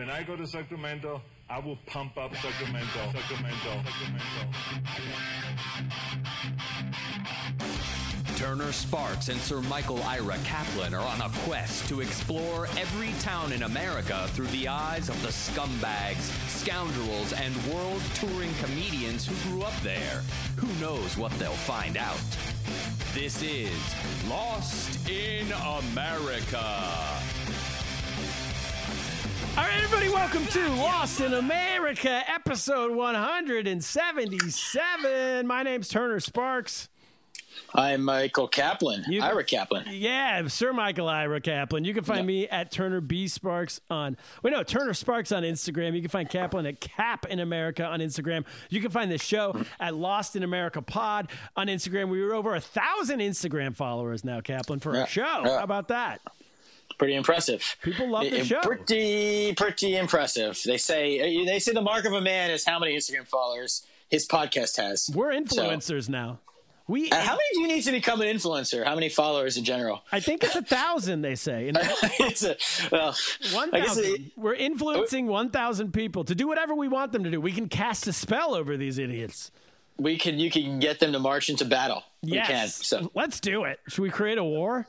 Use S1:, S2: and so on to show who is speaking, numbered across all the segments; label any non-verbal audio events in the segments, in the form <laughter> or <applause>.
S1: When I go to Sacramento, I will pump up Sacramento, Sacramento, Sacramento.
S2: Turner Sparks and Sir Michael Ira Kaplan are on a quest to explore every town in America through the eyes of the scumbags, scoundrels, and world touring comedians who grew up there. Who knows what they'll find out? This is Lost in America.
S3: All right, everybody, welcome to Lost in America, episode 177. My name's Turner Sparks.
S4: I'm Michael Kaplan,
S3: You-
S4: Ira Kaplan.
S3: Yeah, Sir Michael Ira Kaplan. You can find
S4: Yeah.
S3: me at Turner B Sparks on, wait, no, Turner Sparks on Instagram. You can find Kaplan at Kap in America on Instagram. You can find the show at Lost in America Pod on Instagram. We were over a thousand Instagram followers now, Kaplan, for our show.
S4: Yeah.
S3: How about that?
S4: Pretty impressive.
S3: People love the
S4: Eh,
S3: show.
S4: Pretty, pretty impressive. They say they say the mark of a man is how many Instagram followers his podcast has.
S3: We're
S4: So-
S3: influencers now. We,
S4: Uh, how many do you need to become an influencer? How many followers in general?
S3: I think it's a thousand, they say. And <laughs>
S4: it's a, well,
S3: One thousand. We're influencing one thousand people to do whatever we want them to do. We can cast a spell over these idiots.
S4: we can you can get them to march into battle.
S3: Yes.
S4: We can. So
S3: let's do it. Should we create a war?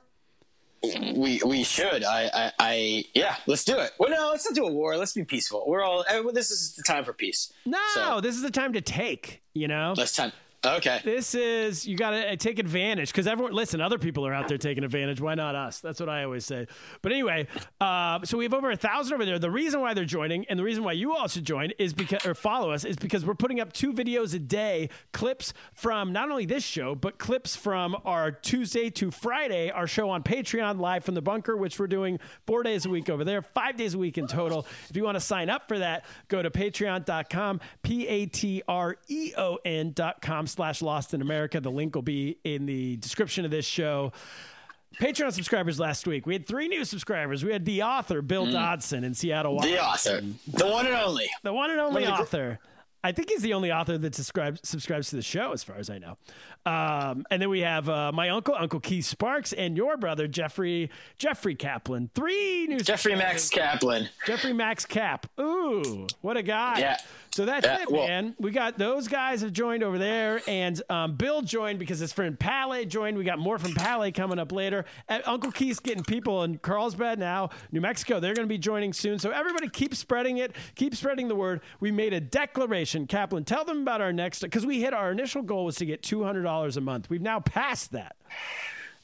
S4: We we should. I, I I yeah. Let's do it. Well, no, let's not do a war. Let's be peaceful. We're all. eh, This is the time for peace.
S3: No,
S4: So-
S3: this is the time to take. You know,
S4: Let's time. Okay.
S3: this is you got to take advantage because everyone. Listen, other people are out there taking advantage. Why not us? That's what I always say. But anyway, uh, so we have over a thousand over there. The reason why they're joining and the reason why you all should join is because or follow us is because we're putting up two videos a day, clips from not only this show but clips from our Tuesday to Friday, our show on Patreon live from the bunker, which we're doing four days a week over there, five days a week in total. If you want to sign up for that, go to patreon.com, P A T R E O N dot com slash lost in America. The link will be in the description of this show. Patreon subscribers last week. We had three new subscribers. We had the author, Bill Dodson in Seattle,
S4: The author, the one and only.
S3: The one and only
S4: One gr-
S3: author. I think he's the only author that subscribes subscribes to the show, as far as I know. Um, and then we have uh, my uncle, Uncle Keith Sparks, and your brother Jeffrey Jeffrey Kaplan. Three new
S4: Jeffrey Max Kaplan.
S3: Jeffrey Max Cap. Ooh, what a guy.
S4: Yeah.
S3: So that's
S4: Yeah,
S3: it,
S4: well-
S3: man. We got those guys have joined over there, and um, Bill joined because his friend Pale joined. We got more from Pale coming up later. And Uncle Keith's getting people in Carlsbad now, New Mexico. They're going to be joining soon. So everybody keep spreading it. Keep spreading the word. We made a declaration. Kaplan, tell them about our next, because we hit our initial goal was to get $200 a month. We've now passed that.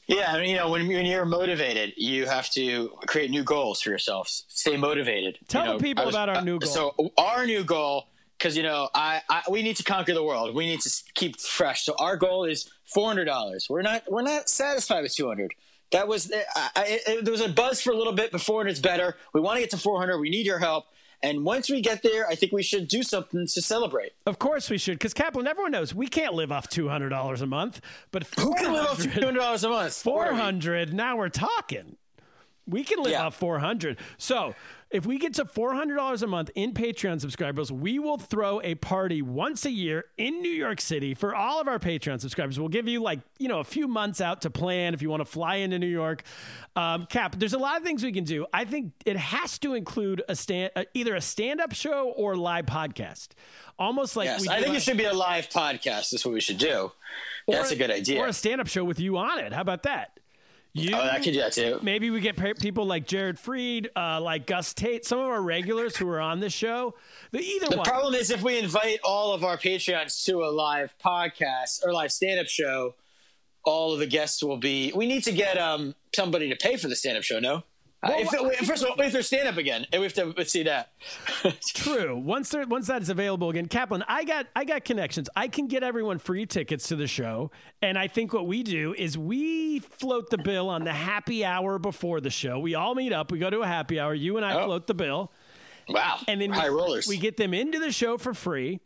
S4: Yeah, I mean, you know, when, when you're motivated, you have to create new goals for yourselves. Stay motivated.
S3: Tell
S4: You
S3: the people
S4: was-
S3: about our
S4: uh,
S3: new goal.
S4: So our new goal, because you know, I, I we need to conquer the world. We need to keep fresh. So our goal is four hundred dollars. We're not we're not satisfied with two hundred. That was eh, I, I, it, there was a buzz for a little bit, but four hundred is better. We want to get to four hundred. We need your help. And once we get there, I think we should do something to celebrate.
S3: Of course we should, because Kaplan, everyone knows we can't live off $200 a month, but
S4: Who can live off two
S3: 400
S4: hundred dollars a month?
S3: 400 now we're talking we can live
S4: Yeah.
S3: off 400 so if we get to $400 a month in patreon subscribers we will throw a party once a year in new york city for all of our patreon subscribers we'll give you like you know a few months out to plan if you want to fly into new york um, cap there's a lot of things we can do i think it has to include a stand uh, either a stand-up show or live podcast almost like
S4: Yes,
S3: we
S4: I think
S3: on-
S4: it should be a live podcast. Is what we should do. That's a good idea.
S3: or a stand-up show with you on it how about that you
S4: oh, I could do that too.
S3: maybe we get people like Jared Freed, uh, like Gus Tate, some of our regulars who are on this show. The either way
S4: The
S3: one.
S4: problem is if we invite all of our Patreons to a live podcast or live stand up show, all of the guests will be. We need to get um somebody to pay for the stand up show. No. Uh, if, first of all, if they're stand up again, and we have to see that. <laughs>
S3: True. Once there, once that is available again, Kaplan, I got I got connections. I can get everyone free tickets to the show, and I think what we do is we float the bill on the happy hour before the show. We all meet up. We go to a happy hour. You and I
S4: Oh.
S3: float the bill.
S4: wow.
S3: and then
S4: high
S3: we,
S4: rollers.
S3: we get them into the show for free.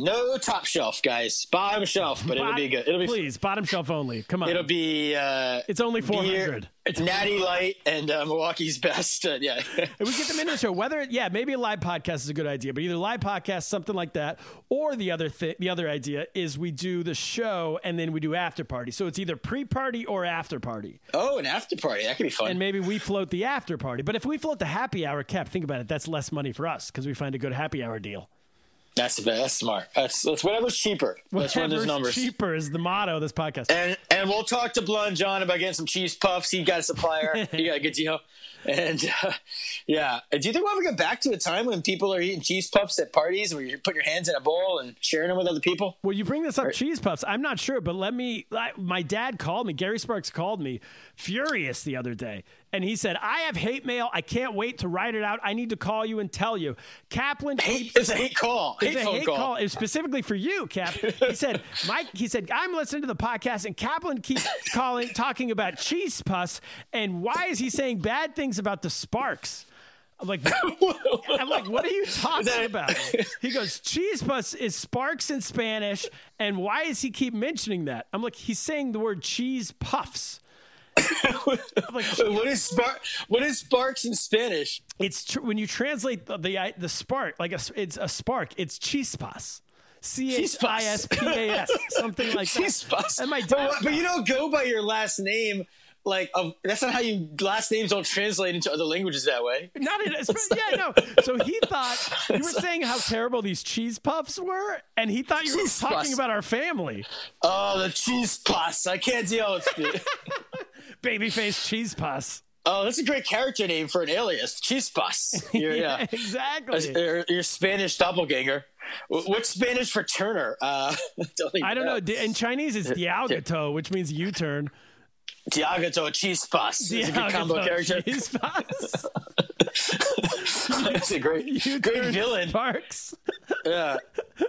S4: No top shelf, guys. Bottom shelf, but it'll be good. It'll be
S3: please bottom shelf only. Come on,
S4: It'll be. Uh,
S3: it's only four hundred.
S4: It's Natty Light and uh, Milwaukee's best. Uh, yeah. <laughs>
S3: We get them into the show, whether yeah, maybe a live podcast is a good idea, but either live podcast, something like that, or the other thing, the other idea is we do the show and then we do after party. So it's either pre party or after party,
S4: oh, an after party. That could be fun.
S3: and maybe we float the after party. But if we float the happy hour, cap, think about it. That's less money for us because we find a good happy hour deal.
S4: That's that's smart. That's, that's whatever's cheaper. Let's run those
S3: Whatever's
S4: numbers.
S3: cheaper is the motto of this podcast.
S4: And and we'll talk to Blonde John about getting some cheese puffs. He got a supplier. <laughs> he got a good deal. And uh, yeah, do you think we'll ever get back to a time when people are eating cheese puffs at parties, where you put your hands in a bowl and sharing them with other people?
S3: Well, you bring this up, cheese puffs. I'm not sure, but let me. I, my dad called me. Gary Sparks called me, furious the other day, and he said, "I have hate mail. I can't wait to write it out. I need to call you and tell you." Kaplan
S4: Hate, it's a hate call. Hate
S3: it's a hate
S4: call.
S3: call. It was specifically for you, Cap. He said, <laughs> Mike, he said, I'm listening to the podcast and Kaplan keeps calling, talking about cheese puss. And why is he saying bad things about the Sparks? I'm like, <laughs> I'm like, what are you talking
S4: that-
S3: about? He goes, cheese puss is sparks in Spanish. And why does he keep mentioning that? I'm like, he's saying the word cheese puffs. Like, <laughs>
S4: what is spark? What is sparks in Spanish?
S3: it's tr- when you translate the, the the spark like a, it's a spark it's chispas C H I S P A S something like <laughs> that
S4: Chispas.
S3: and my dad
S4: what- but you don't go by your last name. Like of, that's not how you last names don't translate into other languages that way.
S3: not in <laughs> yeah no so he thought you were saying how terrible these cheese puffs were and he thought you were
S4: Cheese
S3: talking
S4: puffs.
S3: about our family
S4: Oh, the cheese puffs! I can't deal with it. <laughs>
S3: babyface cheese puffs.
S4: Oh, that's a great character name for an alias. Cheese puss. <laughs> You're, yeah.
S3: exactly
S4: Your, your Spanish doppelganger. Wh- What's Spanish for Turner? Uh, don't
S3: I don't know in Chinese it's dialgato which means U-turn
S4: Diagato Cheese Puss. It's a good combo character.
S3: cheese puss
S4: It's a great, great villain.
S3: Sparks
S4: Yeah.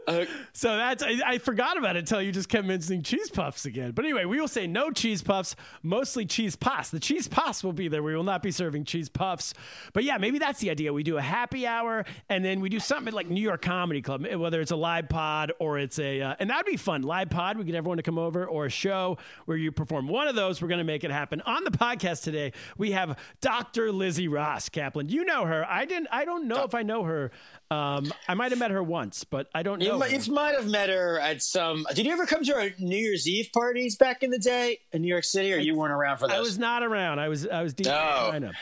S4: Uh,
S3: So that's I, I forgot about it until you just kept mentioning cheese puffs again. But anyway, we will say no cheese puffs, mostly cheese puffs. The cheese puffs will be there. We will not be serving cheese puffs. But yeah, maybe that's the idea. We do a happy hour and then we do something like New York Comedy Club, whether it's a live pod or it's a uh, and that'd be fun. Live pod, we get everyone to come over or a show where you perform one of those. We're going to make it happen. On the podcast today, we have Dr. Lizzie Ross Kaplan. You know her. I didn't I don't know if I know her. Um, I might have met her once, but I don't
S4: you,
S3: know.
S4: might, you might have met her at some. Did you ever come to our New Year's Eve parties back in the day in New York City, or you weren't around for those?
S3: I was not around. I was I was deep in
S4: Oh.
S3: China.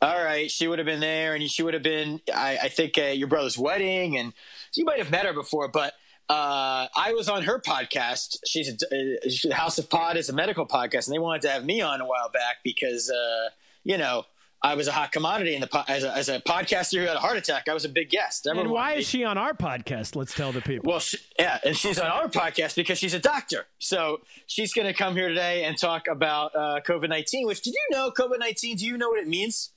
S4: All right, she would have been there, and she would have been, I, I think, uh, your brother's wedding, and you might have met her before. But uh, I was on her podcast. She's a, uh, House of Pod is a medical podcast, and they wanted to have me on a while back because, uh, you know, I was a hot commodity in the po- as a, as a podcaster who had a heart attack. I was a big guest. Everyone
S3: And why is she on our podcast? Let's tell the people.
S4: Well, she, yeah, and she's on our podcast because she's a doctor. So she's going to come here today and talk about uh, COVID nineteen. Which did you know COVID nineteen? Do you know what it means?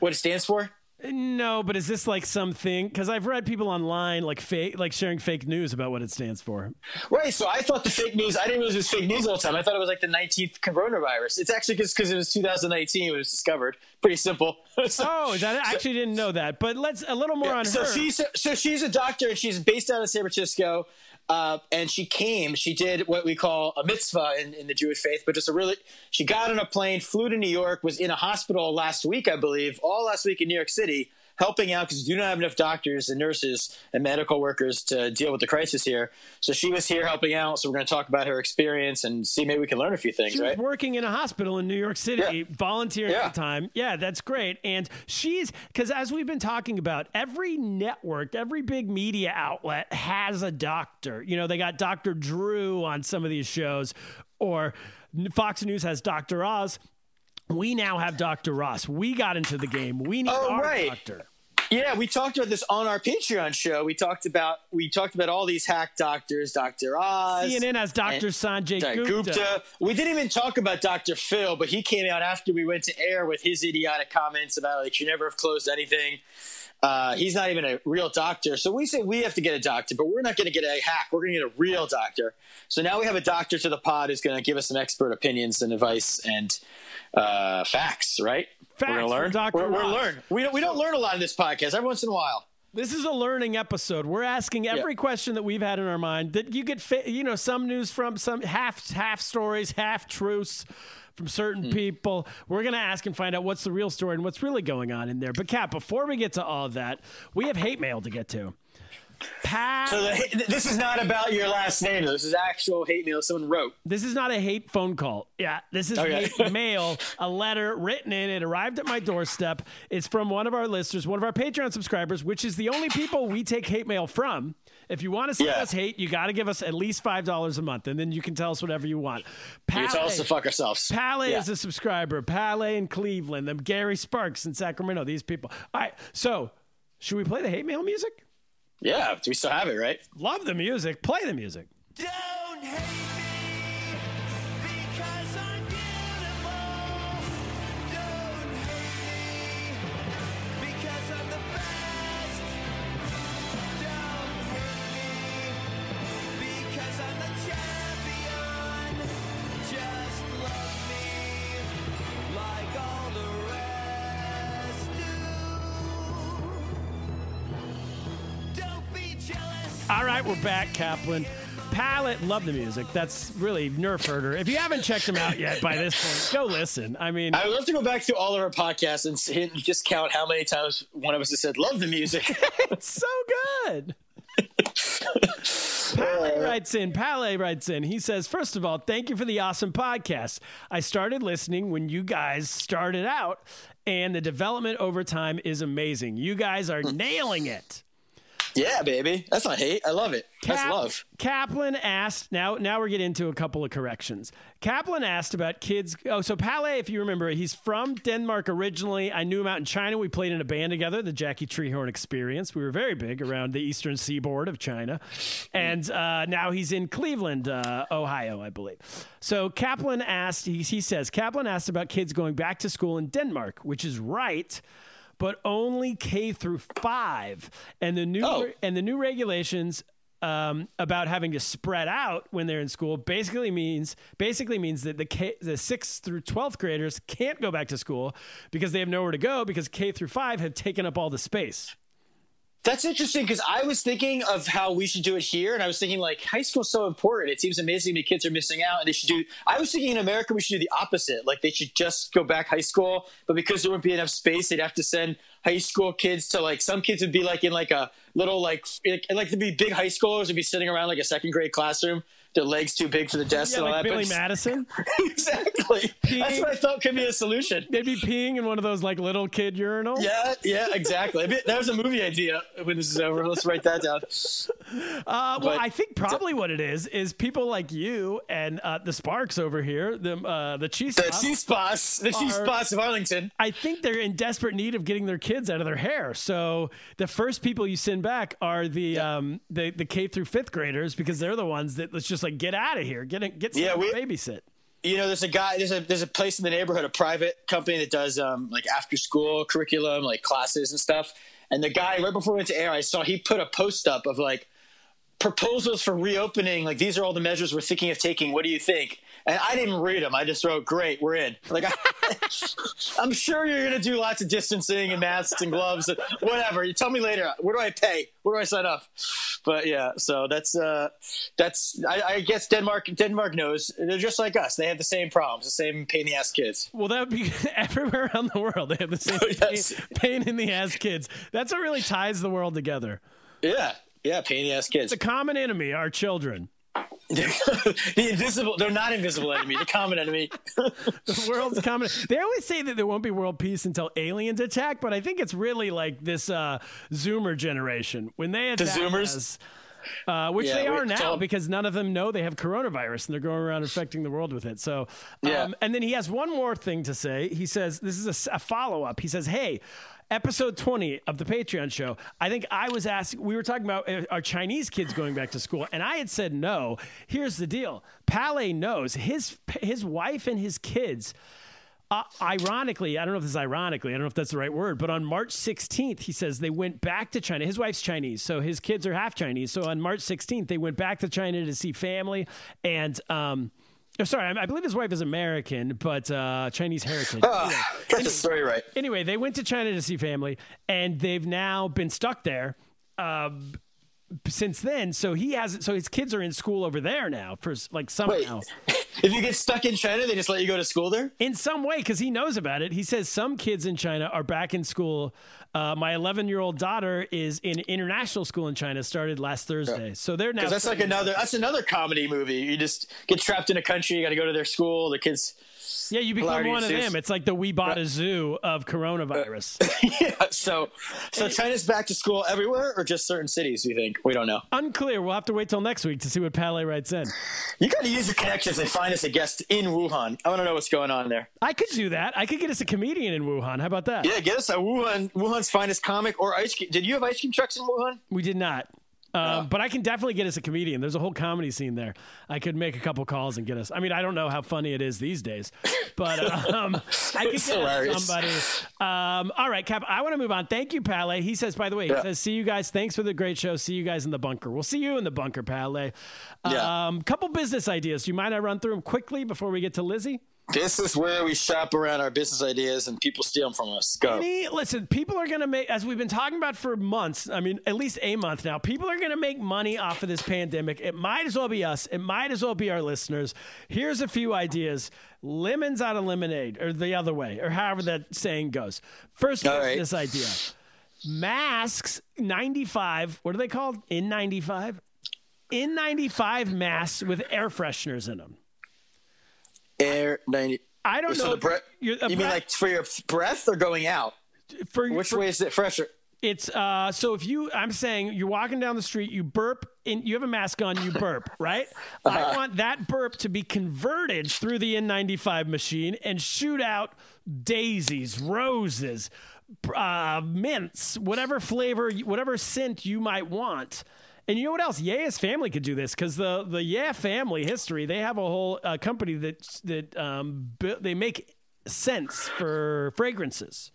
S4: What it stands for?
S3: No, but is this like something? Because I've read people online like fake, like sharing fake news about what it stands for.
S4: Right. So I thought the fake news. I didn't realize it was fake news all the time. I thought it was like the nineteenth coronavirus. It's actually just because it was 2019 when it was discovered. Pretty simple. <laughs> so,
S3: Oh, that I actually didn't know that. But let's a little more on
S4: so
S3: her.
S4: she's so she's a doctor and she's based out of San Francisco. Uh, and she came. She did what we call a mitzvah in, in the Jewish faith, but just a really. She got on a plane, flew to New York, was in a hospital last week, I believe, all last week in New York City, helping out because we do not have enough doctors and nurses and medical workers to deal with the crisis here. So she was here helping out. So we're going to talk about her experience and see maybe we can learn a few things,
S3: She was
S4: right?
S3: working in a hospital in New York City,
S4: Yeah.
S3: volunteering
S4: Yeah.
S3: at the time. Yeah, that's great. And she's because as we've been talking about, every network, every big media outlet has a doctor. You know, they got Dr. Drew on some of these shows, or Fox News has Dr. Oz. We now have Dr. Ross. We got into the game. We need
S4: Oh,
S3: our
S4: right.
S3: doctor.
S4: Yeah, we talked about this on our Patreon show. We talked about we talked about all these hack doctors, Dr. Oz.
S3: CNN has Dr. Sanjay
S4: Dr.
S3: Gupta.
S4: We didn't even talk about Dr. Phil, but he came out after we went to air with his idiotic comments about like you never have closed anything. Uh, he's not even a real doctor. So we say we have to get a doctor, but we're not going to get a hack. We're going to get a real doctor. So now we have a doctor to the pod who's going to give us some expert opinions and advice and uh, facts, right?
S3: Facts
S4: we're
S3: from
S4: going to learn.
S3: Dr.
S4: We're, we're learn. We don't, we don't learn a lot in this podcast. Every once in a while.
S3: This is a learning episode. We're asking every question that we've had in our mind that you get, fi- you know, some news from, some half half stories, half truths from certain
S4: Hmm.
S3: people. We're going to ask and find out what's the real story and what's really going on in there. But Cap, before we get to all of that, we have hate mail to get to. Pat,
S4: So the, this is not about your last name. This is actual hate mail someone wrote.
S3: this is not a hate phone call. Yeah, this is
S4: Okay.
S3: hate <laughs> mail, a letter written in. It arrived at my doorstep. It's from one of our listeners, one of our Patreon subscribers, which is the only people we take hate mail from. If you want to send
S4: Yeah.
S3: us hate, you got to give us at least five dollars a month, and then you can tell us whatever you want.
S4: You tell us to fuck ourselves.
S3: Pale
S4: Yeah.
S3: is a subscriber. Pale in Cleveland. Them Gary Sparks in Sacramento. These people. All right. So, should we play the hate mail music?
S4: Yeah, we still have it, right?
S3: Love the music. Play the music.
S5: Don't hate me
S3: right, we're back, Kaplan. Palette, love the music. That's really nerf herder. If you haven't checked them out yet by this point, go listen. I mean,
S4: I would love to go back through all of our podcasts and see, just count how many times one of us has said, "Love the music." <laughs>
S3: it's so good. Pale uh, writes in. Pale writes in. He says, First of all, thank you for the awesome podcast. I started listening when you guys started out, and the development over time is amazing. You guys are nailing it.
S4: Yeah, baby, that's not hate. I love it. That's love.
S3: Kaplan asked. Now, now we're getting into a couple of corrections. Kaplan asked about kids. Oh, so Pale, if you remember, he's from Denmark originally. I knew him out in China. We played in a band together, the Jackie Treehorn Experience. We were very big around the eastern seaboard of China, and uh, now he's in Cleveland, uh, Ohio, I believe. So Kaplan asked. He, he says Kaplan asked about kids going back to school in Denmark, which is right but only K through five. And the new
S4: Oh.
S3: and the new regulations um, about having to spread out when they're in school basically means basically means that the K, the sixth through twelfth graders can't go back to school because they have nowhere to go because K through five have taken up all the space.
S4: That's interesting because I was thinking of how we should do it here, and I was thinking like high school's so important. It seems amazing me kids are missing out, and they should do. I was thinking in America we should do the opposite. Like they should just go back high school, but because there wouldn't be enough space, they'd have to send high school kids to like some kids would be like in like a little like like, like to be big high schoolers would be sitting around like a second grade classroom. Their legs too big for the desk
S3: Yeah,
S4: and all
S3: like
S4: that.
S3: Billy
S4: but- <laughs>
S3: Madison.
S4: exactly. That's what I thought could be a solution.
S3: They'd be peeing in one of those like little kid urinals.
S4: Yeah, yeah, exactly. That was a movie idea when this is over. Let's write that down. <laughs>
S3: Uh, well,
S4: But-
S3: I think probably what it is is people like you and uh, the Sparks over here, the uh, the cheese.
S4: The
S3: Spots,
S4: cheese spots, the cheese spots of Arlington.
S3: I think they're in desperate need of getting their kids out of their hair. So the first people you send back are the um, the the K through fifth graders because they're the ones that let's just like get out of here, get it- get some
S4: Yeah, we-
S3: babysit.
S4: You know, there's a guy, there's a there's a place in the neighborhood, a private company that does um, like after school curriculum, like classes and stuff. And the guy right before we went to air, I saw he put a post up of like proposals for reopening. Like these are all the measures we're thinking of taking. What do you think? And I didn't read them. I just wrote, "Great, we're in." Like I, <laughs> I'm sure you're gonna do lots of distancing and masks and gloves, and whatever. You tell me later. Where do I pay? Where do I sign up? But yeah, so that's uh, that's I, I guess Denmark. Denmark knows they're just like us. They have the same problems, the same pain in the ass kids.
S3: Well, that would be <laughs> everywhere around the world. They have the <laughs> same
S4: Yes.
S3: pain, pain in the ass kids. That's what really ties the world together.
S4: Yeah, yeah, pain in the ass kids.
S3: The common enemy, our children.
S4: the <laughs> invisible. They're not invisible enemy. The common enemy. <laughs>
S3: the world's coming. They always say that there won't be world peace until aliens attack, but I think it's really like this uh, Zoomer generation when they attack
S4: Zoomers?
S3: us, uh, which
S4: Yeah,
S3: they are
S4: it's
S3: now because none of them know they have coronavirus and they're going around infecting the world with it. So, um,
S4: Yeah.
S3: and then he has one more thing to say. He says this is a follow up. He says, "Hey." Episode 20 of the Patreon show. I think I was asking, we were talking about our Chinese kids going back to school, and I had said no. Here's the deal Pale knows his, his wife and his kids uh, ironically, I don't know if this is ironically, I don't know if that's the right word, but on March 16th, he says they went back to China. His wife's Chinese, so his kids are half Chinese. So on March 16th, they went back to China to see family and um, or sorry, I, I believe his wife is American, but uh, Chinese heritage.
S4: Ah,
S3: Anyway.
S4: Get the story right.
S3: anyway, they went to China to see family, and they've now been stuck there uh, since then. So he hasn't. So his kids are in school over there now for like
S4: Wait,
S3: somehow. <laughs>
S4: if you get stuck in China, they just let you go to school there?
S3: in some way because he knows about it. He says some kids in China are back in school. Uh, my 11 year old daughter is in international school in China. Started last Thursday, so they're now.
S4: That's like another that's another comedy movie. You just get trapped in a country, you got to go to their school. The kids,
S3: yeah, you become one of them. It's like the we bought a zoo of coronavirus. <laughs>
S4: yeah. So, so China's back to school everywhere, or just certain cities? You think? We don't know.
S3: Unclear. We'll have to wait till next week to see what Pale writes in.
S4: You got to use your connections and find us a guest in Wuhan. I want to know what's going on there.
S3: I could do that. I could get us a comedian in Wuhan. How about that?
S4: Yeah, get us a Wuhan Wuhan's finest comic or ice cream. Did you have ice cream trucks in Wuhan?
S3: We did not. Um, But I can definitely get us a comedian. There's a whole comedy scene there. I could make a couple calls and get us. I mean, I don't know how funny it is these days, but <laughs> um, I could get somebody. Um, all right, Cap. I want to move on. Thank you, Pale. He says, by the way, he
S4: Yeah.
S3: says, "See you guys. Thanks for the great show. See you guys in the bunker. We'll see you in the bunker, Pale."
S4: Yeah.
S3: Um, couple business ideas. Do you mind I run through them quickly before we get to Lizzie?
S4: This is where we shop around our business ideas and people steal them from us. Go.
S3: Any, listen, people are going to make, as we've been talking about for months, I mean, at least a month now, people are going to make money off of this pandemic. It might as well be us. It might as well be our listeners. Here's a few ideas lemons out of lemonade, or the other way, or however that saying goes. First,
S4: right.
S3: this idea masks 95, what are they called? N95? N95 masks with air fresheners in them.
S4: Air ninety.
S3: I don't
S4: So
S3: know.
S4: the breath.
S3: a
S4: You mean like for your breath or going out?
S3: for,
S4: Which
S3: for,
S4: way is it fresher?
S3: It's uh so if you I'm saying you're walking down the street, you burp and you have a mask on, you burp, <laughs> right? I want that burp to be converted through the N95 machine and shoot out daisies, roses, uh, mints, whatever flavor, whatever scent you might want. And you know what else? Yeah's family could do this because the the Yeah family history, they have a whole uh, company that that um, they make scents for fragrances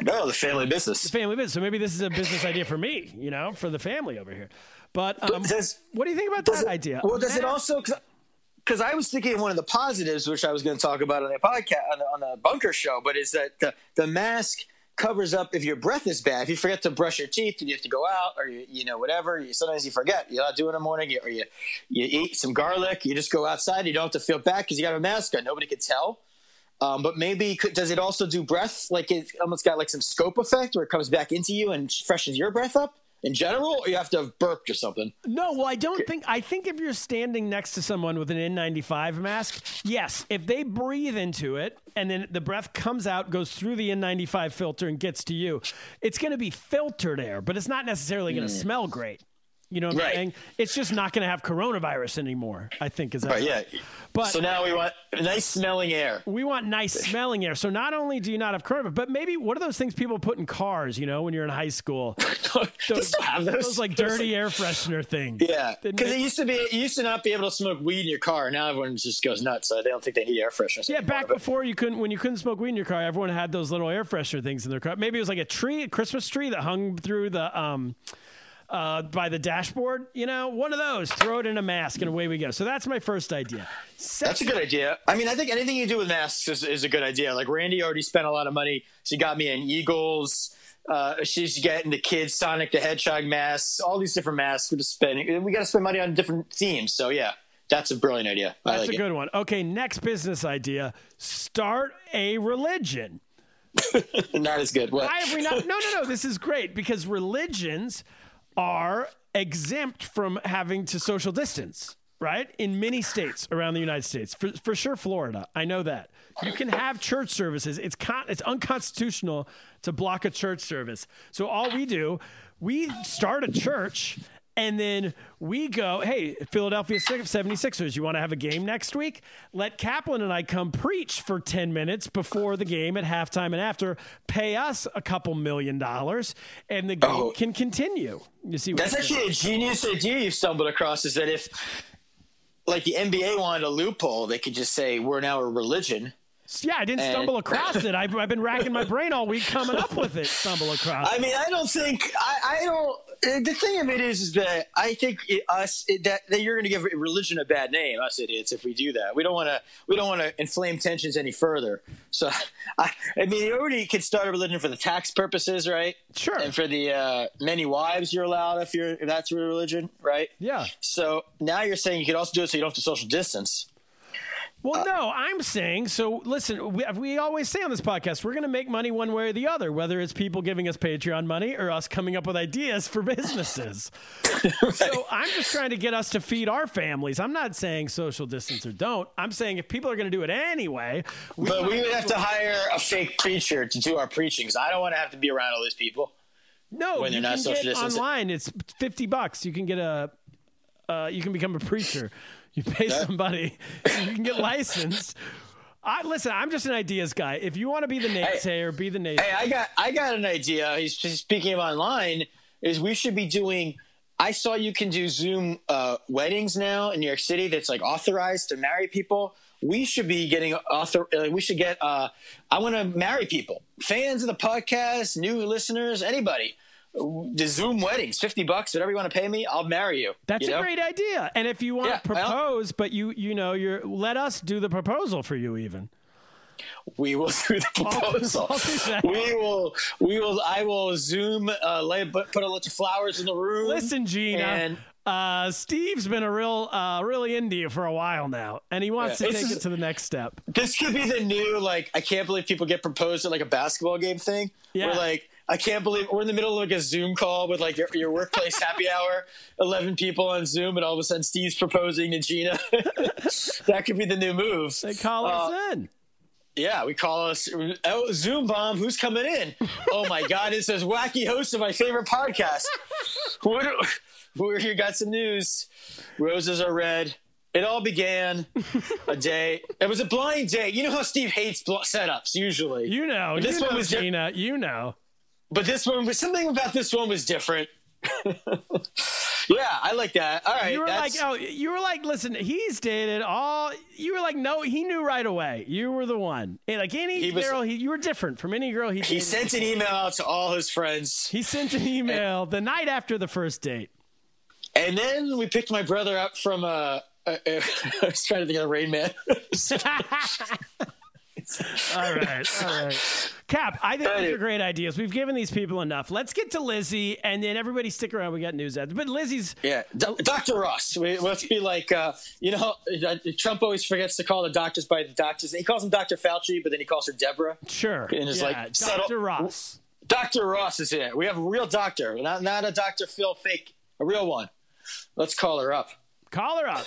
S4: No, the family business.
S3: The family business. So maybe this is a business idea for me, you know, for the family over here. But um,
S4: does-
S3: what do you think about that
S4: it-
S3: idea?
S4: Well, does it also? Because I was thinking of one of the positives, which I was going to talk about on the podcast on the, on the bunker show, but is that the, the mask covers up if your breath is bad. If you forget to brush your teeth and you have to go out, or you you know whatever, you, sometimes you forget. You're not doing in the morning, you, or you you eat some garlic. You just go outside. You don't have to feel bad because you got a mask on. Nobody can tell. Um, but maybe could, does it also do breath? Like it almost got like some scope effect where it comes back into you and freshens your breath up in general, or you have to have burped or something.
S3: No, well, I don't think. I think if you're standing next to someone with an N95 mask, yes, if they breathe into it and then the breath comes out, goes through the N95 filter and gets to you, it's going to be filtered air, but it's not necessarily going to mm. smell great. You know what I'm.
S4: Right.
S3: saying? It's just not going to have coronavirus anymore. I think is that.
S4: Right, yeah.
S3: But
S4: so now we want nice smelling air.
S3: we want nice smelling air. So not only do you not have coronavirus, but maybe what are those things people put in cars? You know, when you're in high school, <laughs>
S4: they still have those.
S3: those like dirty air freshener things.
S4: Yeah, because it used to be, it used to not be able to smoke weed in your car. Now everyone just goes nuts. So they don't think they need air fresheners.
S3: Yeah,
S4: anymore.
S3: back
S4: But-
S3: before you couldn't, when you couldn't smoke weed in your car, everyone had those little air freshener things in their car. Maybe it was like a tree, a Christmas tree that hung through the um, uh, by the dashboard. You know, one of those. Throw it in a mask, and away we go. So that's my first idea.
S4: That's a good idea. I mean, I think anything you do with masks is, is a good idea. Like Randy already spent a lot of money. She got me an Eagles. Uh, she's getting the kids Sonic the Hedgehog masks. All these different masks. We're just spending. We got to spend money on different themes. So yeah, that's a brilliant idea. I
S3: That's
S4: like
S3: a
S4: it.
S3: good one. Okay, next business idea: start a religion. <laughs>
S4: Not as good. What?
S3: Why have we not? No, no, no. This is great because religions are exempt from having to social distance, right? In many states around the United States, for, for sure, Florida. I know that you can have church services. It's con- it's unconstitutional to block a church service. So all we do, we start a church. And then we go, hey, Philadelphia 76ers, you want to have a game next week? Let Kaplan and I come preach for 10 minutes before the game at halftime and after. Pay us a couple million dollars, and the game
S4: Oh.
S3: can continue. You see, what
S4: That's actually a genius idea you stumbled across. Is that if, like, the NBA wanted a loophole, they could just say we're now a religion,
S3: Yeah, I didn't
S4: And-
S3: stumble <laughs> across it. I've, I've been racking my brain all week coming up with it. Stumble across.
S4: I mean, I don't think I, I don't. uh, The thing of it is, is that I think it, us it, that, that you're going to give religion a bad name, us idiots, if we do that. We don't want to. We don't want to inflame tensions any further. So, <laughs> I, I mean, you already could start a religion for the tax purposes, right?
S3: Sure.
S4: And for the uh, many wives you're allowed if you're if that's your religion, right?
S3: yeah.
S4: So now you're saying you could also do it so you don't have to social distance.
S3: Well, no, I'm saying so. Listen, we, we always say on this podcast, we're going to make money one way or the other, whether it's people giving us Patreon money or us coming up with ideas for businesses. <laughs> So I'm just trying to get us to feed our families. I'm not saying social distance or don't. I'm saying if people are going to do it anyway, we,
S4: But we would have to hire a fake preacher to do our preaching because I don't want to have to be around all these people.
S3: no,
S4: when they're not
S3: can
S4: social
S3: get
S4: distancing.
S3: online. It's fifty bucks. You can get a, uh, you can become a preacher. You pay somebody, you can get licensed. I listen. I'm just an ideas guy. If you want to be the naysayer, be the naysayer.
S4: Hey, I got I got an idea. He's he's speaking of online. Is we should be doing. I saw you can do Zoom uh, weddings now in New York City. That's like authorized to marry people. We should be getting author. Uh, we should get. Uh, I want to marry people, fans of the podcast, new listeners, anybody. The Zoom weddings, fifty bucks, whatever you want to pay me, I'll marry you.
S3: That's
S4: you
S3: a
S4: know?
S3: great idea. And if you want
S4: Yeah,
S3: to propose, but you you know you're let us do the proposal for you even.
S4: we will <laughs> do the proposal.
S3: I'll do that.
S4: we will. We will. I will Zoom. Uh, lay, put put a bunch of flowers in the room.
S3: Listen, Gina.
S4: And-
S3: uh, Steve's been a real, uh, really into you for a while now, and he wants
S4: Yeah,
S3: to take
S4: is-
S3: it to the next step.
S4: This could be the new like I can't believe people get proposed at like a basketball game thing.
S3: Yeah.
S4: Where like I can't believe we're in the middle of like a Zoom call with like your, your workplace happy <laughs> hour, eleven people on Zoom, and all of a sudden Steve's proposing to Gina. <laughs> that could be the new move.
S3: They call us
S4: Uh,
S3: in.
S4: Yeah, we call us oh, Zoom bomb. Who's coming in? Oh my God! It's those wacky hosts of my favorite podcast. Who who here got some news? Roses are red. It all began a day. It was a blind date. You know how Steve hates bl- setups usually.
S3: You know,
S4: But
S3: you
S4: this
S3: know,
S4: one was di-
S3: Gina. You know.
S4: But this one was something about this one was different. <laughs> yeah, I like that. All right,
S3: You were like, oh, you were like, listen, he's dated all. You were like, no, he knew right away. You were the one. And like any
S4: He was-
S3: girl, he, you were different from any girl he.
S4: he sent an email out to all his friends.
S3: He sent an email the night after the first date.
S4: And then we picked my brother up from uh, uh, <laughs> I was trying to think of a Rain Man. <laughs> <laughs>
S3: all right, all right. Cap, I think these are great ideas. We've given these people enough. Let's get to Lizzie, and then everybody stick around. We got news after. But Lizzie's
S4: yeah, D- Dr. Ross. We, let's be like, uh, you know, uh, Trump always forgets to call the doctors by the doctors. He calls him Dr. Fauci, but then he calls her Deborah.
S3: sure.
S4: And it's
S3: yeah,
S4: like,
S3: Dr. Ross.
S4: Dr. Ross is here. We have a real doctor, not not a Dr. Phil fake, a real one. Let's call her up.
S3: Call her up.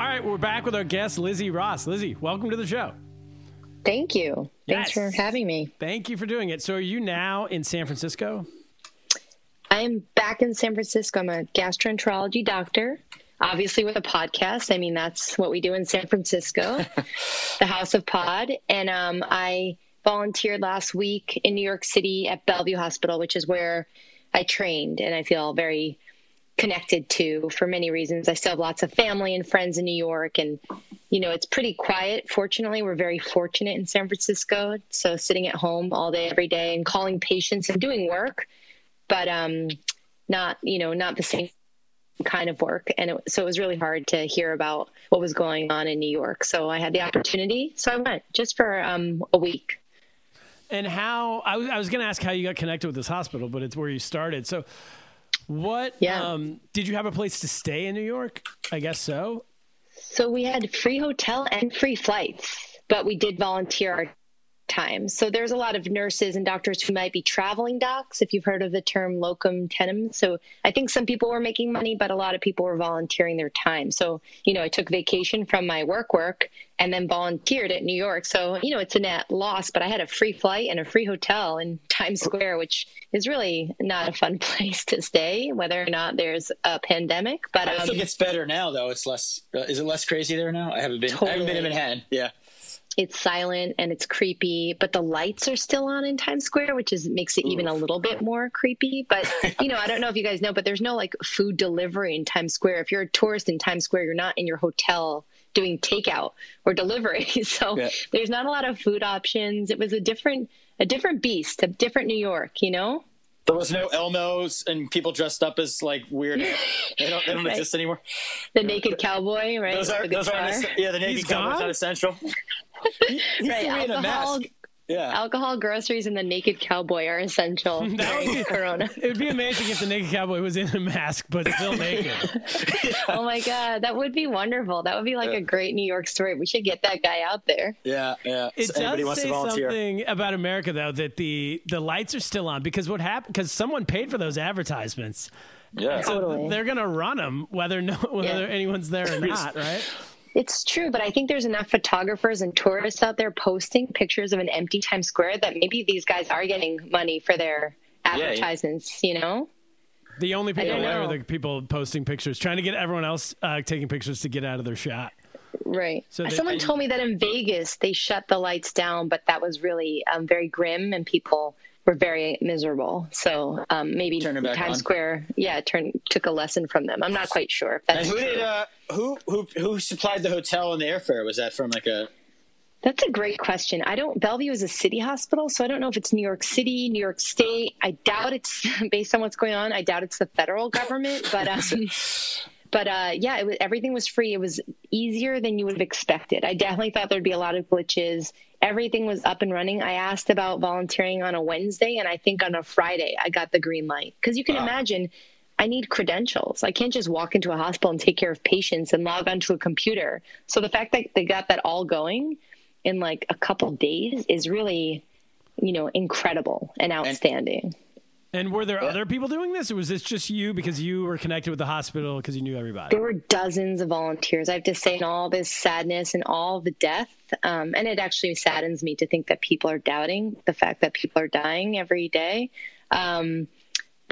S3: All right, we're back with our guest, Lizzie Ross. Lizzie, welcome to the show.
S6: Thank you. Thanks
S3: Yes.
S6: for having me.
S3: Thank you for doing it. So, are you now in San Francisco?
S6: I'm back in San Francisco. I'm a gastroenterology doctor, obviously with a podcast. I mean, that's what we do in San Francisco, <laughs> the House of Pod. And um, I volunteered last week in New York City at Bellevue Hospital, which is where I trained, and I feel very connected to for many reasons. I still have lots of family and friends in New York, and you know, it's pretty quiet. Fortunately, we're very fortunate in San Francisco. So sitting at home all day, every day, and calling patients and doing work, but um, not you know, not the same kind of work. And it, so it was really hard to hear about what was going on in New York. So I had the opportunity, so I went just for um, a week.
S3: And how I was, I was going to ask how you got connected with this hospital, but it's where you started. So, what?
S6: Yeah.
S3: Um, did you have a place to stay in New York? I guess so.
S6: So we had free hotel and free flights, but we did volunteer our times. So there's a lot of nurses and doctors who might be traveling docs, if you've heard of the term locum tenens. So I think some people were making money, but a lot of people were volunteering their time. So, you know, I took vacation from my work work and then volunteered at New York. So, you know, it's a net loss, but I had a free flight and a free hotel in <laughs> Times Square, which is really not a fun <laughs> place to stay, whether or not there's a pandemic. But
S4: I think
S6: um,
S4: it's better now, though. It's less. Uh, is it less crazy there now? I haven't been. I haven't been in
S6: Totally.
S4: Manhattan. Yeah.
S6: It's silent and it's creepy, but the lights are still on in Times Square, which is makes it even a little bit more creepy. But you know, I don't know if you guys know, but there's no like food delivery in Times Square. If you're a tourist in Times Square, you're not in your hotel doing takeout or delivery. <laughs> So
S4: Yeah.
S6: there's not a lot of food options. It was a different a different beast, a different New York, you know?
S4: There was no Elmos and people dressed up as like weird. They don't. They don't <laughs>
S6: Right.
S4: exist anymore.
S6: The naked cowboy, right?
S4: Those are. Those are.
S6: guitar.
S4: Yeah, the Navy
S3: He's
S4: Cowboy's
S3: gone?
S4: not essential. He, he
S6: Right,
S4: threw me in a
S6: alcohol-
S4: mask. Yeah.
S6: Alcohol, groceries, and the naked cowboy are essential <laughs>
S3: That would be- <laughs>
S6: Corona. <laughs>
S3: It would be amazing if the naked cowboy was in a mask but still naked.
S6: Oh my god, that would be wonderful. That would be like a great New York story. We should get that guy out there.
S4: Yeah. Yeah.
S3: It
S4: So anybody
S3: does
S4: wants
S3: say
S4: to
S3: something about America though that the the lights are still on because what happened because someone paid for those advertisements.
S4: Yeah.
S3: So
S6: Totally.
S3: they're gonna run them whether no whether
S6: Yeah.
S3: anyone's there or not, right?
S6: It's true, but I think there's enough photographers and tourists out there posting pictures of an empty Times Square that maybe these guys are getting money for their
S4: yeah.
S6: advertisements, you know?
S3: The only people
S6: don't
S3: there are the people posting pictures, trying to get everyone else uh, taking pictures to get out of their shot.
S6: Right.
S3: So they-
S6: Someone told me that in Vegas they shut the lights down, but that was really um, very grim and people were very miserable. So um, maybe Times
S4: on.
S6: Square, yeah, turn, took a lesson from them. I'm not quite sure if
S4: And
S6: that's
S4: who
S6: true.
S4: did? Uh, who who who supplied the hotel and the airfare? Was that from like a?
S6: That's a great question. I don't. Bellevue is a city hospital, so I don't know if it's New York City, New York State. I doubt it's <laughs> based on what's going on. I doubt it's the federal government, but um, <laughs> but uh, yeah, it was, everything was free. It was easier than you would have expected. I definitely thought there'd be a lot of glitches. Everything was up and running. I asked about volunteering on a Wednesday, and I think on a Friday I got the green light because you can imagine. I need credentials. I can't just walk into a hospital and take care of patients and log onto a computer. So the fact that they got that all going in like a couple days is really, you know, incredible and outstanding.
S3: And were there other people doing this, or was this just you because you were connected with the hospital because you knew everybody?
S6: there were dozens of volunteers. I have to say, in all this sadness and all the death, um, and it actually saddens me to think that people are doubting the fact that people are dying every day. Um,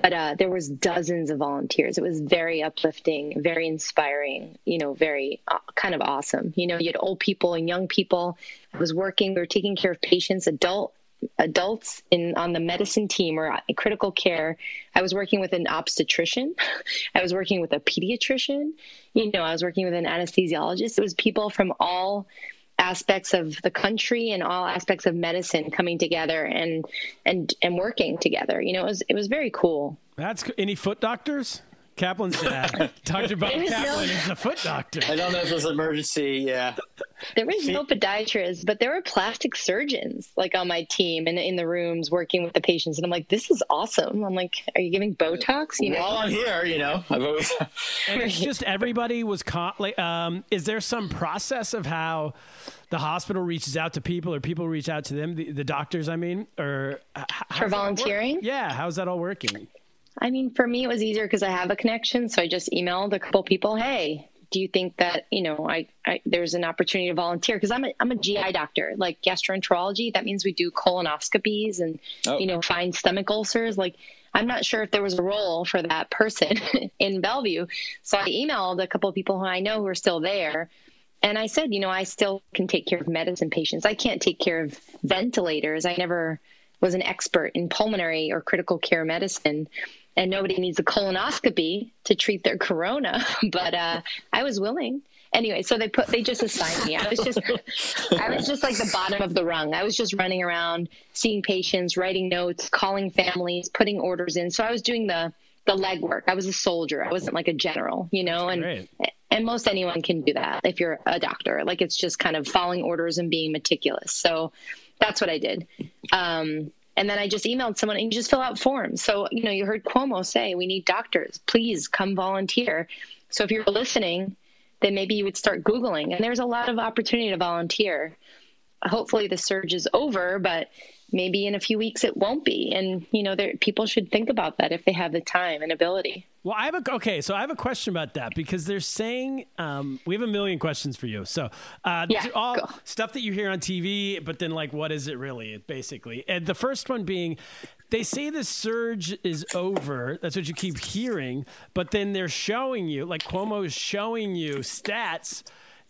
S6: but uh, there was dozens of volunteers. It was very uplifting, very inspiring. You know, very uh, kind of awesome. You know, you had old people and young people. I was working. We were taking care of patients, adult adults in on the medicine team or critical care. I was working with an obstetrician. <laughs> I was working with a pediatrician. You know, I was working with an anesthesiologist. It was people from all aspects of the country and all aspects of medicine coming together and and and working together. You know, it was it was very cool.
S3: That's any foot doctors. Kaplan's dad, <laughs> Dr. Bob
S6: There's no-
S3: Kaplan, is a foot doctor.
S4: I don't know if it was an emergency. Yeah.
S6: There was no podiatrists, but there were plastic surgeons like on my team and in the rooms working with the patients. And I'm like, this is awesome. I'm like, are you giving Botox? You know,
S4: While I'm here, you know, I've always. <laughs>
S3: And it's just everybody was caught. Like, um, is there some process of how the hospital reaches out to people, or people reach out to them, the, the doctors? I mean, or h- how's that work?
S6: volunteering?
S3: Yeah, how's that all working?
S6: I mean, for me, it was easier because I have a connection. So I just emailed a couple people, hey, do you think that you know I, I there's an opportunity to volunteer because I'm a I'm a GI doctor like gastroenterology that means we do colonoscopies and
S4: Oh.
S6: you know find stomach ulcers like I'm not sure if there was a role for that person <laughs> in Bellevue so I emailed a couple of people who I know who are still there and I said you know I still can take care of medicine patients I can't take care of ventilators I never was an expert in pulmonary or critical care medicine and nobody needs a colonoscopy to treat their corona <laughs> but uh, i was willing. Anyway so they put they just assigned me. I was just i was just like the bottom of the rung. I was just running around seeing patients writing notes calling families putting orders in. So i was doing the the legwork. I was a soldier. I wasn't like a general you know and
S3: Great.
S6: and most anyone can do that if you're a doctor. Like it's just kind of following orders and being meticulous. So that's what i did. Um, and then I just emailed someone and you just fill out forms. So, you know, you heard Cuomo say, we need doctors. Please come volunteer. So if you're listening, then maybe you would start Googling. And there's a lot of opportunity to volunteer. hopefully the surge is over, but maybe in a few weeks it won't be. And you know, there, people should think about that if they have the time and ability.
S3: Well, I have a okay. So I have a question about that because they're saying um, we have a million questions for you. So uh,
S6: Yeah,
S3: all
S6: go.
S3: stuff that you hear on TV, but then like, what is it really? Basically, and the first one being, they say the surge is over. That's what you keep hearing, but then they're showing you, like Cuomo is showing you stats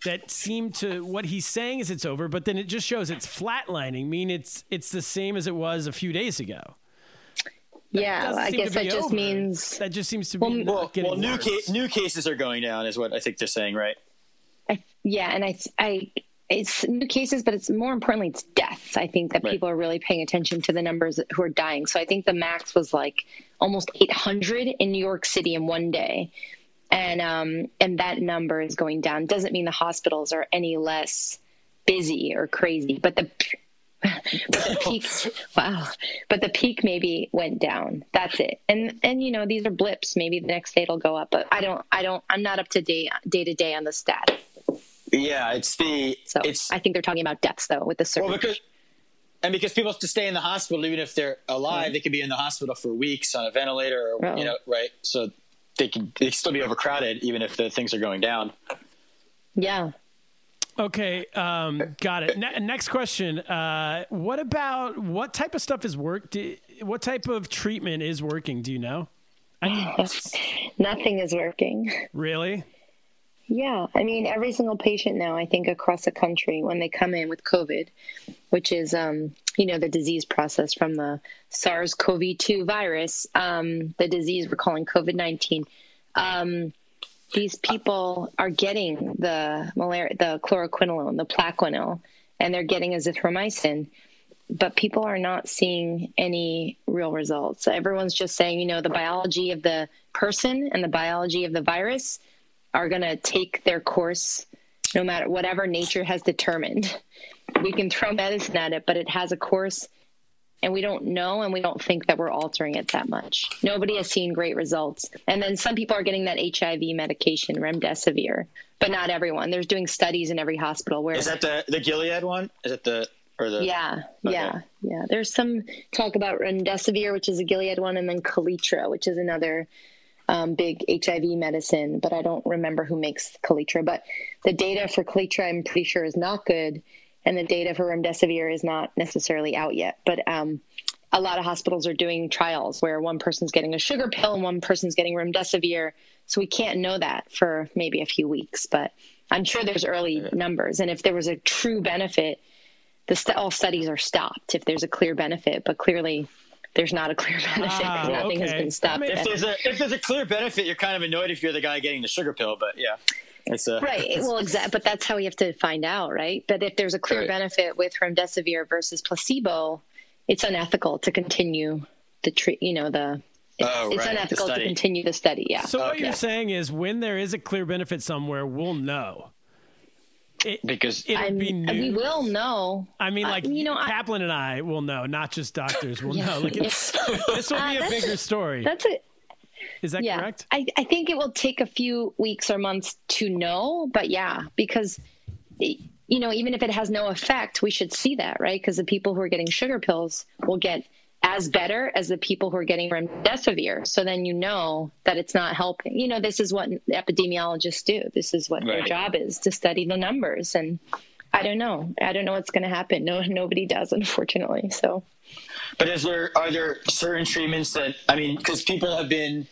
S3: that seem to what he's saying is it's over, but then it just shows it's flatlining. Mean it's it's the same as it was a few days ago.
S6: Yeah, I guess that
S3: be
S6: just
S3: over.
S6: means
S3: that just seems to be not
S4: Well,
S3: getting
S4: well, new
S3: worse.
S4: ca- new cases are going down, is what I think they're saying, right?
S6: I, yeah, and I, I, it's new cases, but it's more importantly, it's deaths. I think that
S4: Right.
S6: people are really paying attention to the numbers who are dying. So I think the max was like almost 800 in New York City in one day, and um, and that number is going down. Doesn't mean the hospitals are any less busy or crazy, but the but the peak wow. But the peak maybe went down. That's it. And and you know these are blips. Maybe the next day it'll go up but i don't i don't i'm not up to date day to day on the stat.
S4: Yeah, it's the
S6: so
S4: it's
S6: i think they're talking about deaths though with the surge
S4: well because and because people have to stay in the hospital even if they're alive, mm-hmm. they could be in the hospital for weeks on a ventilator, or,
S6: Oh.
S4: you know, right? So they can they can still be overcrowded even if the things are going down.
S6: yeah
S3: Okay, um, got it. Ne- next question. Uh, what about what type of stuff is work? Do, what type of treatment is working? Do you know? <laughs>
S6: nothing is working
S3: Really?
S6: Yeah, I mean, every single patient now, I think across the country, when they come in with COVID, which is, um, you know, the disease process from the SARS-CoV-2 virus, um, the disease we're calling COVID-19. Um, these people are getting the malaria, the chloroquinolone, the plaquenil, and they're getting azithromycin, but people are not seeing any real results. Everyone's just saying, you know, the biology of the person and the biology of the virus are going to take their course no matter whatever nature has determined. We can throw medicine at it, but it has a course, and we don't know and we don't think that we're altering it that much. Nobody has seen great results. And then some people are getting that HIV medication, remdesivir, but not everyone. There's doing studies in every hospital where
S4: Is that the the Gilead one? Is it the or the
S6: yeah, yeah, yeah. There's some talk about remdesivir, which is a Gilead one, and then Kaletra, which is another um, big HIV medicine. But I don't remember who makes Kaletra. But the data for Kaletra, I'm pretty sure, is not good, and the data for remdesivir is not necessarily out yet. But um, a lot of hospitals are doing trials where one person's getting a sugar pill and one person's getting remdesivir. So we can't know that for maybe a few weeks, but I'm sure there's early numbers. And if there was a true benefit, the st- all studies are stopped if there's a clear benefit, but clearly there's not a clear <laughs> benefit.
S3: Ah,
S6: Nothing has been stopped.
S3: I mean,
S4: if there's a if there's a clear benefit, you're kind of annoyed if you're the guy getting the sugar pill, but yeah. It's a
S6: Right. <laughs> Well, exactly. But that's how we have to find out, right? But if there's a clear
S4: Right.
S6: benefit with remdesivir versus placebo, it's unethical to continue the treat. You know, the
S4: Oh,
S6: it's
S4: right, the
S6: unethical to continue the study. Yeah.
S3: So what you're saying is, when there is a clear benefit somewhere, we'll know. It,
S4: because
S3: it'll
S6: I'm,
S3: be
S6: we will know.
S3: I mean,
S6: Uh,
S3: like
S6: you know, I-
S3: Kaplan and I will know, not just doctors will <laughs>
S6: Yeah.
S3: know. Like it's, <laughs> this will
S6: Uh,
S3: be a
S6: that's-
S3: bigger story.
S6: That's it.
S3: Is that
S6: yeah.
S3: correct?
S6: I, I think it will take a few weeks or months to know, but yeah, because you know, even if it has no effect, we should see that, right? Because the people who are getting sugar pills will get as better as the people who are getting remdesivir. So then you know that it's not helping. You know, this is what epidemiologists do. This is what their job is to study the numbers. And I don't know. I don't know what's going to happen. No, nobody does, <laughs> unfortunately. So.
S4: But is there are there certain treatments that I mean because people have been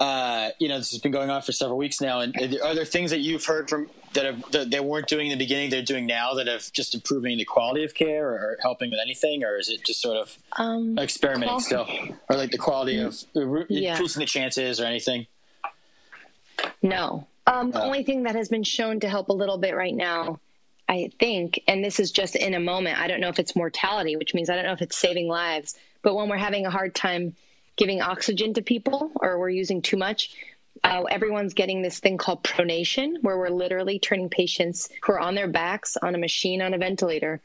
S4: uh, you know this has been going on for several weeks now and are there- things that you've heard from that have that they weren't doing in the beginning they're doing now that have just improving the quality of care or, helping with anything or is it just sort of
S6: Um,
S4: experimenting
S6: qual-
S4: still or like the quality of
S6: Yeah.
S4: increasing the chances or anything?
S6: No. Um, the
S4: Oh.
S6: only thing that has been shown to help a little bit right now, I think, and this is just in a moment, I don't know if it's mortality, which means I don't know if it's saving lives, but when we're having a hard time giving oxygen to people or we're using too much, uh, everyone's getting this thing called pronation, where we're literally turning patients who are on their backs on a machine on a ventilator,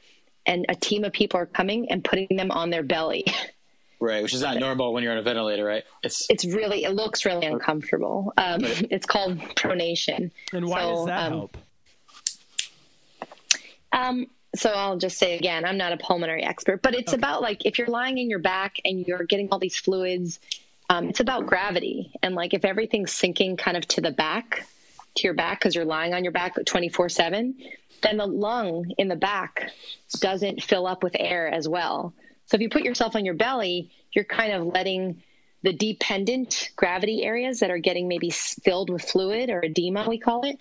S6: and a team of people are coming and putting them on their belly.
S4: Right, which is not normal when you're on a ventilator, right? It's
S6: It's really, it looks really uncomfortable. Um, it's called pronation.
S3: And why
S6: So,
S3: does that
S6: um,
S3: help?
S6: Um, so I'll just say again, I'm not a pulmonary expert, but it's about like if you're lying in your back and you're getting all these fluids, um, it's about gravity. And like if everything's sinking kind of to the back, to your back, because you're lying on your back 24 7, then the lung in the back doesn't fill up with air as well. So if you put yourself on your belly, you're kind of letting the dependent gravity areas that are getting maybe filled with fluid or edema, we call it,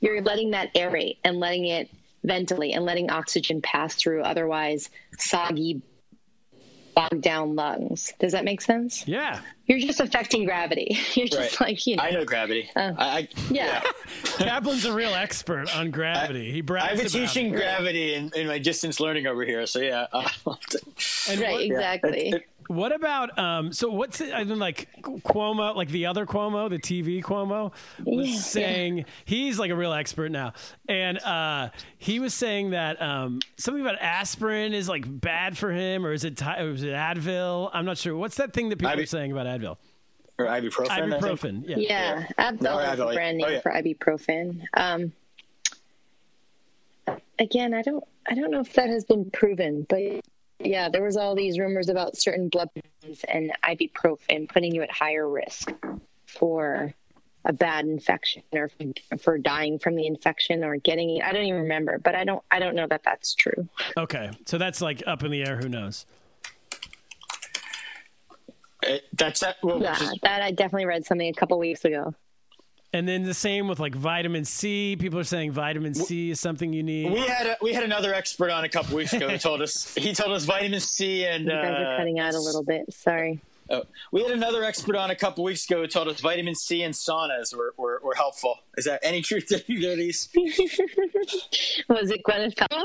S6: you're letting that aerate and letting it ventilate and letting oxygen pass through otherwise soggy, bogged down lungs. Does that make sense?
S3: Yeah.
S6: You're just affecting gravity. <laughs> You're just
S4: Right.
S6: like, you know,
S4: I know gravity.
S6: Uh,
S4: I, I,
S6: yeah. <laughs>
S3: Kaplan's a real expert on gravity. He brags
S4: I've been
S3: about
S4: teaching
S3: it.
S4: gravity in, in my distance learning over here. So yeah. <laughs> Uh,
S3: And
S6: Right,
S3: what-
S6: exactly.
S4: it- it-
S3: What about um? So what's it? I mean, like Cuomo, like the other Cuomo, the TV Cuomo, was
S6: Yeah,
S3: saying he's like a real expert now, and uh, he was saying that um something about aspirin is like bad for him, or is it Ty- or is it Advil? I'm not sure. What's that thing that people
S4: Ibu-
S3: are saying about Advil?
S4: or ibuprofen.
S3: Ibuprofen. Yeah.
S6: Yeah, Advil
S4: No,
S6: is
S4: Advil,
S6: brand name
S4: Oh, yeah.
S6: for ibuprofen. Um, again, I don't, I don't know if that has been proven, but yeah, there was all these rumors about certain blood thinners and ibuprofen putting you at higher risk for a bad infection or for, for dying from the infection or getting it. I don't even remember, but I don't, I don't know that that's true.
S3: Okay, so that's like up in the air. Who knows?
S4: Uh, that's that. Well,
S6: Yeah,
S4: just-
S6: that I definitely read something a couple weeks ago.
S3: And then the same with like vitamin C. People are saying vitamin C is something you need.
S4: we had a, we had another expert on a couple weeks ago who <laughs> told us he told us vitamin C and
S6: You guys
S4: uh,
S6: are cutting out a little bit. Sorry.
S4: oh, we had another expert on a couple weeks ago who told us vitamin C and saunas were, were, were helpful. Is that any truth to either of these? <laughs>
S6: Was it Gwyneth Paltrow?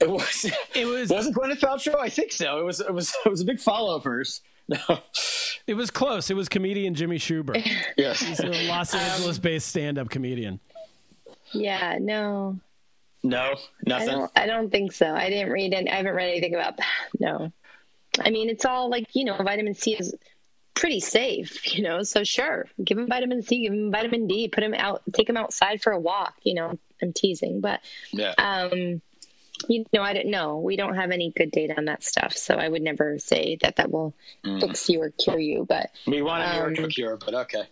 S4: It was.
S3: It was
S4: Was it Gwyneth Paltrow? I think so. It was. It was. It was a big follow of hers. <laughs> No.
S3: It was close. It was comedian Jimmy Shubert. <laughs>
S4: Yes.
S3: He's a Los Angeles-based stand-up comedian.
S6: Yeah, no.
S4: No.
S6: I
S4: Nothing.
S6: don't. I don't think so. I didn't read and I haven't read anything about that. No. I mean, it's all like you know, vitamin C is pretty safe. <laughs> You know, so sure, give him vitamin C, give him vitamin D, put him out, take him outside for a walk. You know, I'm teasing, but
S4: Yeah.
S6: um, you know, I don't know. We don't have any good data on that stuff, so I would never say that that will fix you or cure you. But
S4: we want a miracle
S6: um,
S4: cure, but okay.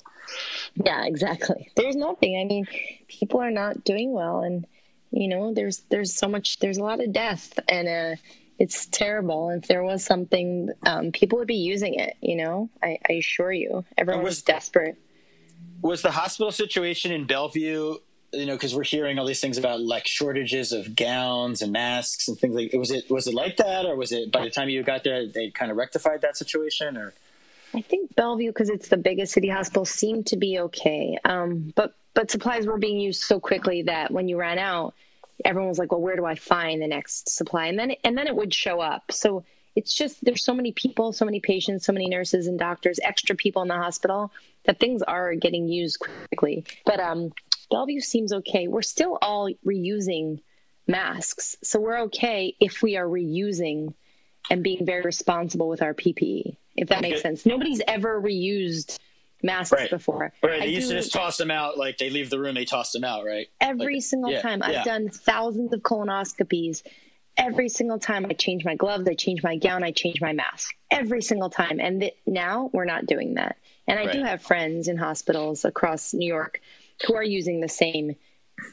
S6: yeah, exactly. There's nothing. I mean, people are not doing well, and you know, there's there's so much. There's a lot of death, and uh, it's terrible. If there was something, um, people would be using it. You know, I, I assure you, everyone
S4: was-
S6: was desperate.
S4: Was the hospital situation in Bellevue? You know, because we're hearing all these things about like shortages of gowns and masks and things like. Was it was it like that, or was it by the time you got there they kind of rectified that situation? Or
S6: I think Bellevue, because it's the biggest city hospital, seemed to be okay. Um, but but supplies were being used so quickly that when you ran out, everyone was like, "Well, where do I find the next supply?" And then and then it would show up. So it's just there's so many people, so many patients, so many nurses and doctors, extra people in the hospital that things are getting used quickly. But um, Bellevue seems okay. We're still all reusing masks, so we're okay if we are reusing and being very responsible with our PPE, if that makes sense. Nobody's ever reused masks
S4: Right.
S6: before.
S4: right,
S6: I
S4: they used to just toss them out. Like they leave the room, they toss them out. Right.
S6: every
S4: Like,
S6: single
S4: yeah,
S6: time.
S4: yeah.
S6: I've done thousands of colonoscopies. Every single time I change my gloves, I change my gown, I change my mask. Every single time. And th- now we're not doing that. And I do have friends in hospitals across New York who are using the same,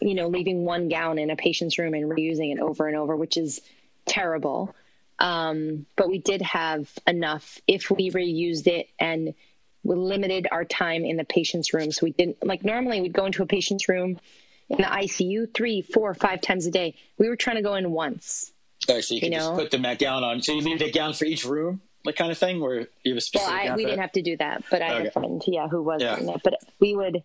S6: you know, leaving one gown in a patient's room and reusing it over and over, which is terrible. Um, but we did have enough if we reused it and we limited our time in the patient's room. So we didn't like normally we'd go into a patient's room in the ICU three, four, five times a day. We were trying to go in once.
S4: Right, so you can
S6: You
S4: just
S6: know?
S4: put them that gown on. So you leave the gown for each room, like kind of thing, where you have a
S6: Well,
S4: specific.
S6: I,
S4: gown
S6: we didn't
S4: that?
S6: have to do that, but I had a friend, yeah, who was
S4: Yeah.
S6: doing that. But we would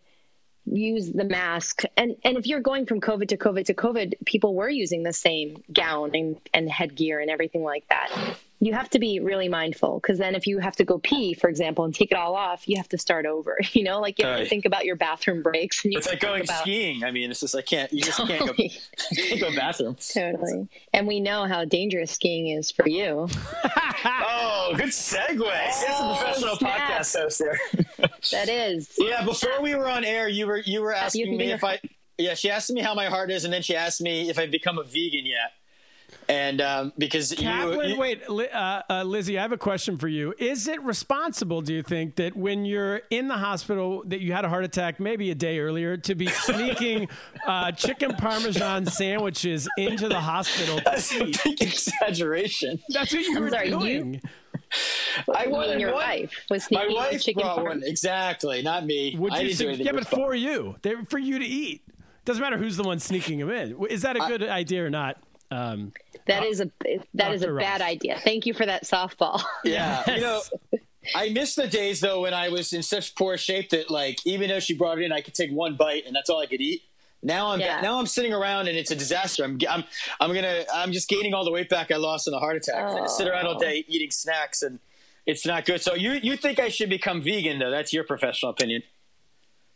S6: use the mask, and and if you're going from COVID to COVID to COVID, people were using the same gown and, and headgear and everything like that. You have to be really mindful because then if you have to go pee, for example, and take it all off, you have to start over. <laughs> You know, like you have to think about your bathroom breaks. And you
S4: It's like going
S6: about,
S4: skiing. I mean, it's just I can't. You just can't go. <laughs> <laughs> Can't go bathroom.
S6: Totally. And we know how dangerous skiing is for you.
S4: Oh, good segue. That's a oh, professional
S6: snap.
S4: podcast host there.
S6: That is.
S4: yeah, before we were on air, you were you were asking
S6: can
S4: me if I. Yeah, she asked me how my heart is, and then she asked me if I've become a vegan yet. And um, because
S3: Kaplan,
S4: you,
S3: wait, uh, uh, Lizzie, I have a question for you. Is it responsible, do you think, that when you're in the hospital that you had a heart attack maybe a day earlier to be <laughs> sneaking uh, chicken parmesan sandwiches into the hospital to
S4: That's a big exaggeration.
S3: That's what you
S6: I'm
S3: were
S6: sorry, you-
S3: doing.
S4: I
S6: You
S4: wanted
S6: and your
S4: one.
S6: wife was
S4: My
S6: sneaking
S4: wife
S6: chicken
S4: brought
S6: parm.
S4: one. Exactly, not me.
S3: Would
S4: I
S3: you
S4: didn't do anything
S3: yeah,
S4: with
S3: but for you, they're for you to eat. Doesn't matter who's the one sneaking them in. Is that a good idea or not? Um,
S6: That is a that is a
S3: Dr.
S6: bad idea. Thank you for that softball. <laughs>
S4: Yeah, you know, I miss the days though when I was in such poor shape that like even though she brought it in, I could take one bite and that's all I could eat. Now I'm
S6: Yeah.
S4: now I'm sitting around and it's a disaster. I'm I'm I'm gonna I'm just gaining all the weight back I lost in the heart attack. I sit around all day eating snacks and it's not good. So you you think I should become vegan though? That's your professional opinion.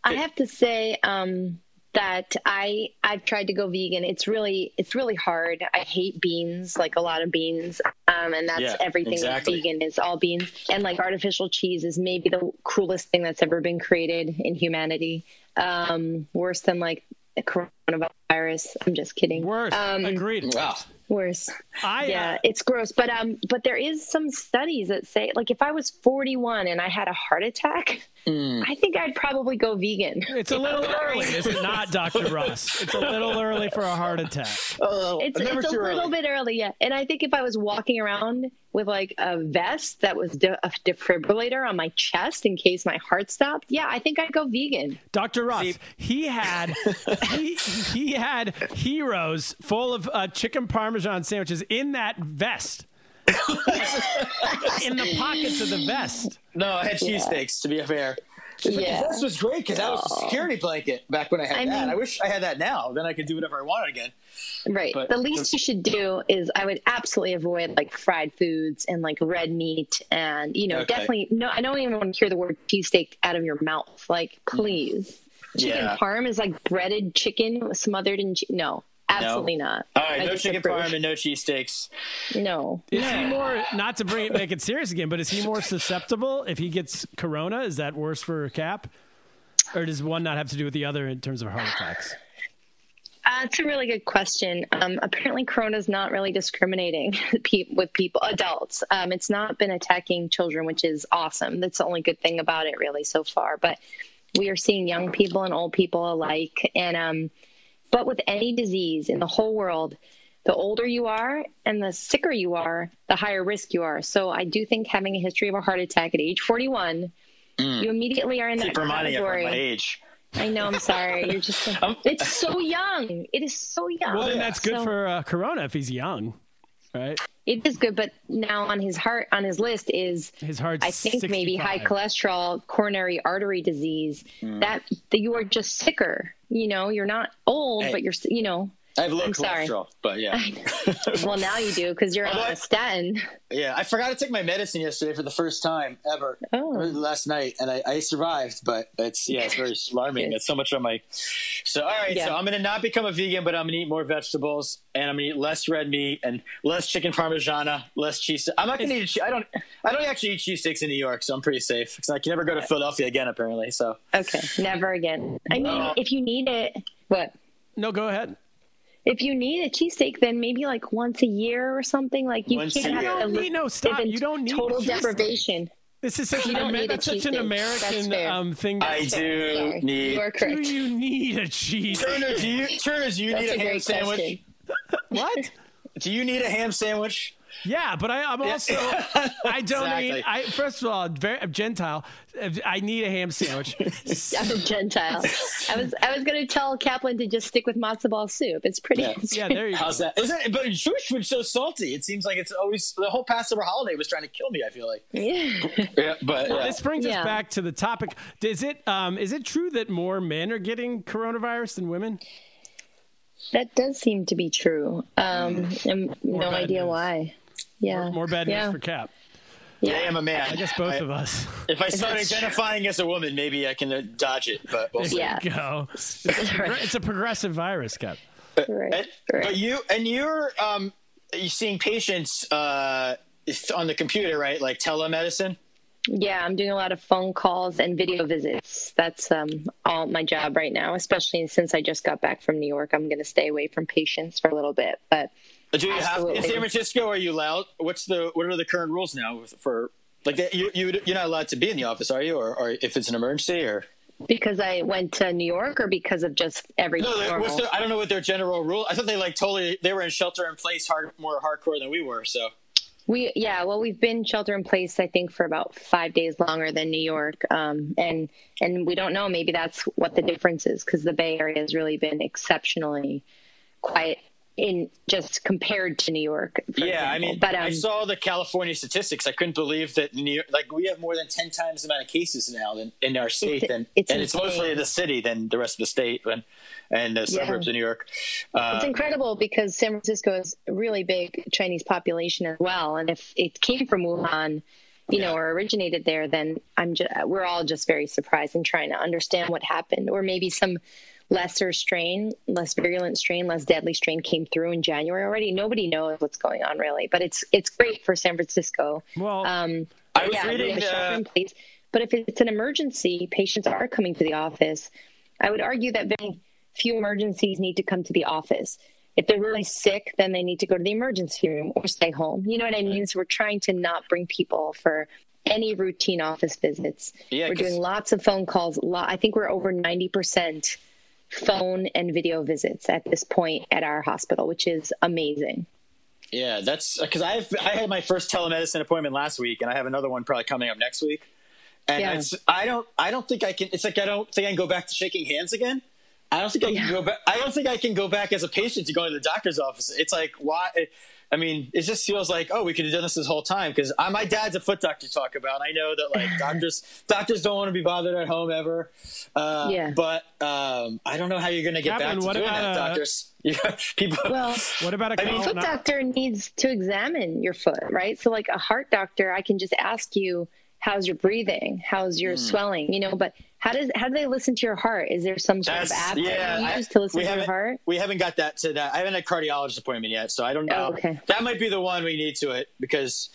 S6: I have to say um, that I I've tried to go vegan. It's really it's really hard. I hate beans, like a lot of beans, um, and that's
S4: Yeah,
S6: everything
S4: exactly.
S6: that's vegan is all beans. And like artificial cheese is maybe the cruelest thing that's ever been created in humanity. Um, worse than like the coronavirus. I'm just kidding.
S3: worse.
S6: Um,
S3: Agreed.
S4: Wow.
S6: Worse.
S3: I, uh,
S6: yeah, it's gross. But um, but there is some studies that say like if I was 41 and I had a heart attack,
S4: Mm.
S6: I think I'd probably go vegan.
S3: It's a little <laughs> early, is it not, Dr. Ross? It's a little early for a heart attack. <laughs>
S4: Oh,
S6: It's, it's a little
S4: early.
S6: bit early, yeah. And I think if I was walking around with like a vest that was de- a defibrillator on my chest in case my heart stopped, yeah, I think I'd go vegan.
S3: Dr. Ross, he had <laughs> he, he had heroes full of uh, chicken parmesan sandwiches in that vest. <laughs> in the pockets of the vest.
S4: No, I had cheesesteaks to be fair.
S6: Yeah.
S4: This was great because that was a security blanket back when I had
S6: I
S4: that.
S6: mean-
S4: I wish I had that now. Then I could do whatever I wanted again.
S6: Right.
S4: But-
S6: the least you should do is I would absolutely avoid like fried foods and like red meat and you know
S4: Okay.
S6: definitely no I don't even want to hear the word cheesesteak out of your mouth. Like please. Chicken
S4: Yeah.
S6: parm is like breaded chicken smothered in che- no. Absolutely not.
S4: All right,
S6: I
S4: no chicken
S6: disapprove.
S4: parm and no cheesesteaks.
S6: No.
S3: Is he more not to bring it make it serious again, but is he more susceptible if he gets corona? Is that worse for a Kap? Or does one not have to do with the other in terms of heart attacks?
S6: Uh, it's a really good question. Um, apparently, Corona is not really discriminating <laughs> pe- with people, adults. Um, it's not been attacking children, which is awesome. That's the only good thing about it, really, so far. But we are seeing young people and old people alike. And um, but with any disease in the whole world, the older you are and the sicker you are, the higher risk you are. So I do think having a history of a heart attack at age 41, you immediately are in that
S4: Keep reminding
S6: category.
S4: my age.
S6: I know. I'm sorry. You're just. <laughs> it's so young. It is so young.
S3: Well, then that's good
S6: So-
S3: for uh, corona if he's young, right?
S6: It is good, but now on his heart on his list is
S3: His heart's
S6: I think maybe high cholesterol, coronary artery disease.
S4: Hmm.
S6: That that you are just sicker. You know, you're not old,
S4: Hey.
S6: but you're you know.
S4: I have low
S6: I'm sorry.
S4: cholesterol, but yeah. <laughs>
S6: Well, now you do because you're on
S4: Although I-
S6: a statin.
S4: Yeah, I forgot to take my medicine yesterday for the first time ever.
S6: Oh.
S4: Last night, and I, I survived, but it's yeah, it's very <laughs> alarming. It's so much on my. So all right,
S6: Yeah.
S4: so I'm gonna not become a vegan, but I'm gonna eat more vegetables, and I'm gonna eat less red meat and less chicken parmigiana, less cheese. I'm not gonna eat. che- I don't. I don't actually eat cheesesteaks in New York, so I'm pretty safe. Because I can never go to Philadelphia again, apparently. So
S6: Okay, never again. I mean,
S4: No.
S6: if you need it, what?
S3: No, go ahead.
S6: If you need a cheesesteak, then maybe like once a year or something. Like you
S4: Once
S6: can't have
S4: year.
S6: to
S3: You don't need no
S6: live
S3: stop.
S6: in
S3: You don't need
S6: total
S3: a cheesesteak.
S6: deprivation.
S3: This is such an Amer- that's such an
S6: cheesesteak. That's
S3: American um, thing.
S4: I do
S6: Sorry.
S4: need.
S6: You
S3: Do you need a cheese?
S4: Turner, do you Turner, do you
S6: That's
S4: need a,
S6: a
S4: ham
S6: great
S4: sandwich?
S3: What? <laughs>
S4: Do you need a ham sandwich?
S3: Yeah, but I, I'm also I <laughs> don't
S4: Exactly.
S3: eat. I first of all, very I'm Gentile. I need a ham sandwich. <laughs>
S6: I'm a Gentile. I was I was gonna tell Kaplan to just stick with matzo ball soup. It's pretty.
S4: Yeah.
S3: yeah, there you go.
S4: How's that? Isn't it? But Jewish food's so salty. It seems like it's always the whole Passover holiday was trying to kill me. I feel like.
S6: Yeah. <laughs>
S4: Yeah, but yeah.
S3: This brings us back to the topic. Is it um, is it true that more men are getting coronavirus than women?
S6: That does seem to be true. Um, and no idea
S3: news.
S6: why. Yeah.
S3: More bad
S6: yeah.
S3: news for Kap. Yeah.
S4: I am a man.
S3: I guess both of us.
S4: If I start
S6: That's-
S4: identifying as a woman, maybe I can uh, dodge it. But we'll see.
S6: Yeah.
S3: Go. It's a, progr- <laughs> it's a progressive virus, Kap.
S6: Right.
S4: And-
S6: right.
S4: But you and you're um, you seeing patients uh, on the computer, right? Like telemedicine.
S6: Yeah, I'm doing a lot of phone calls and video visits. That's um, all my job right now, especially since I just got back from New York. I'm going to stay away from patients for a little bit, but
S4: Do you have in San Francisco? Are you allowed? What's the what are the current rules now for like that? You you you're not allowed to be in the office, are you? Or, or if it's an emergency, or
S6: because I went to New York or because of just every
S4: no? Their, I don't know what their general rule. I thought they like totally they were in shelter in place hard more hardcore than we were. So
S6: We yeah, well, we've been shelter in place, I think, for about five days longer than New York, um, and and we don't know. Maybe that's what the difference is because the Bay Area has really been exceptionally quiet in just compared to New York.
S4: yeah, I mean,
S6: but um,
S4: I saw the California statistics. I couldn't believe that New York, like we have more than ten times the amount of cases now than in our state,
S6: It's-
S4: than
S6: it's
S4: and it's mostly
S6: insane.
S4: the city than the rest of the state and and the
S6: Yeah.
S4: suburbs of New York. Uh,
S6: It's incredible because San Francisco is a really big Chinese population as well, and if it came from Wuhan, you know,
S4: Yeah.
S6: or originated there, then I'm just we're all just very surprised and trying to understand what happened, or maybe some lesser strain, less virulent strain, less deadly strain came through in January already. Nobody knows what's going on really, but it's it's great for San Francisco.
S3: Well,
S6: Um,
S4: I was
S6: yeah,
S4: reading,
S6: have a shelter
S4: uh,
S6: in place. But if it's an emergency, patients are coming to the office. I would argue that very few emergencies need to come to the office. If they're really sick, then they need to go to the emergency room or stay home. You know what I mean? So we're trying to not bring people for any routine office visits.
S4: Yeah,
S6: we're
S4: 'cause-
S6: doing lots of phone calls. I think we're over 90% phone and video visits at this point at our hospital, which is amazing.
S4: Yeah, that's because I have I had my first telemedicine appointment last week, and I have another one probably coming up next week. And
S6: Yeah.
S4: it's I don't I don't think I can. It's like I don't think I can go back to shaking hands again. I don't think I can go back. I don't think I can go back as a patient to going to the doctor's office. It's like why? I mean, it just feels like oh, we could have done this this whole time because my dad's a foot doctor. to Talk about. I know that like <laughs> doctors doctors don't want to be bothered at home ever. Uh,
S6: Yeah.
S4: But um, I don't know how you're going to get
S3: Kaplan,
S4: back to
S3: what
S4: doing that,
S3: uh,
S4: doctors. <laughs> Yeah, people.
S6: Well, <laughs>
S3: what about a
S4: I mean,
S6: a foot doctor needs to examine your foot, right? So, like a heart doctor, I can just ask you, "How's your breathing? How's your swelling?" You know, but how does how do they listen to your heart? Is there some sort of app
S4: yeah,
S6: that you
S4: I-
S6: use to listen to your heart?
S4: We haven't got that to that. I haven't had a cardiologist appointment yet, so I don't know.
S6: Oh, okay.
S4: That might be the one we need to it because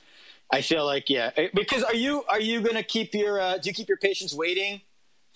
S4: I feel like yeah. Eh, Because are you are you gonna keep your uh, do you keep your patients waiting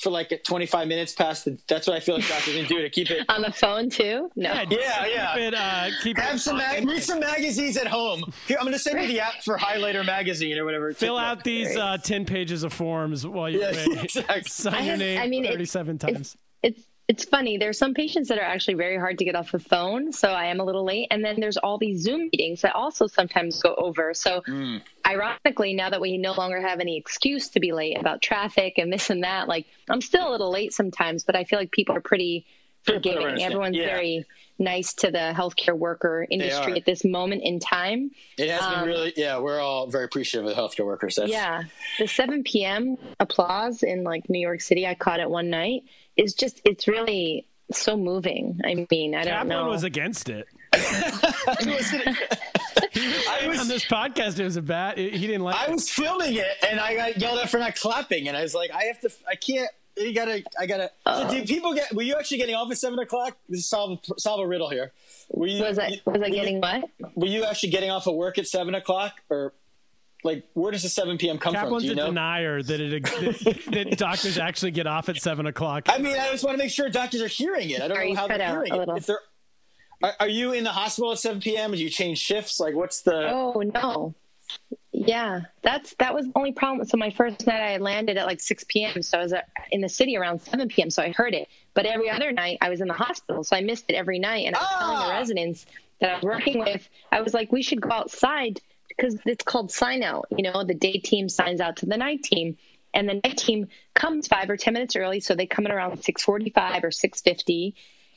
S4: for like 25 minutes past the? That's what I feel like doctors can do to keep it. <laughs>
S6: On the phone too? No.
S3: Yeah,
S4: Yeah, yeah.
S3: Keep it, uh, keep it
S4: Have some mag- read some magazines at home. Here, I'm gonna send you the app for Highlighter magazine or whatever.
S3: Fill out these uh, 10 pages of forms while you
S4: Yeah, <laughs>
S3: wait.
S4: exactly.
S3: Sign
S6: I
S3: your
S6: have-
S3: name
S6: I mean, it's-
S3: 37 times.
S6: It's it's funny. There's some patients that are actually very hard to get off the phone, so I am a little late. And then there's all these Zoom meetings that also sometimes go over. So,
S4: Mm.
S6: ironically, now that we no longer have any excuse to be late about traffic and this and that, like I'm still a little late sometimes, but I feel like people are pretty forgiving. Everyone's
S4: Yeah.
S6: very nice to the healthcare worker industry at this moment in time.
S4: It has been
S6: um,
S4: really yeah. We're all very appreciative of the healthcare workers. That's,
S6: Yeah. The 7 p.m. applause in like New York City, I caught it one night, is just, it's really so moving. I mean, I don't know.
S3: Kaplan
S6: know.
S3: was against it. <laughs>
S4: I was
S3: On this podcast, it was a bad. He didn't like.
S4: I was filming it and I got yelled at for not clapping, and I was like, I have to, I can't. You gotta, I gotta.
S6: Uh.
S4: so, do people get? Were you actually getting off at seven o'clock? This solve solve a riddle here. Were you?
S6: was I, was I getting what?
S4: Were you actually getting off of work at seven o'clock, or like where does the seven p.m. come from?
S3: Kaplan's
S4: Do you
S3: a
S4: know?
S3: denier that it that, that <laughs> doctors actually get off at seven o'clock.
S4: I mean, I just want to make sure doctors are hearing it. I don't
S6: Sorry,
S4: know how
S6: cut
S4: they're
S6: out
S4: hearing it. If they're, are, are you in the hospital at seven p.m.? Do you change shifts? Like, what's the?
S6: Oh, no. Yeah, that's that was the only problem. So my first night I landed at like 6 p.m. So I was uh, in the city around 7 p.m. So I heard it. But every other night I was in the hospital, so I missed it every night. And I was telling the
S4: Ah!
S6: residents that I was working with, I was like, we should go outside because it's called sign out. You know, the day team signs out to the night team, and the night team comes five or 10 minutes early, so they come in around 6:45 or 6:50.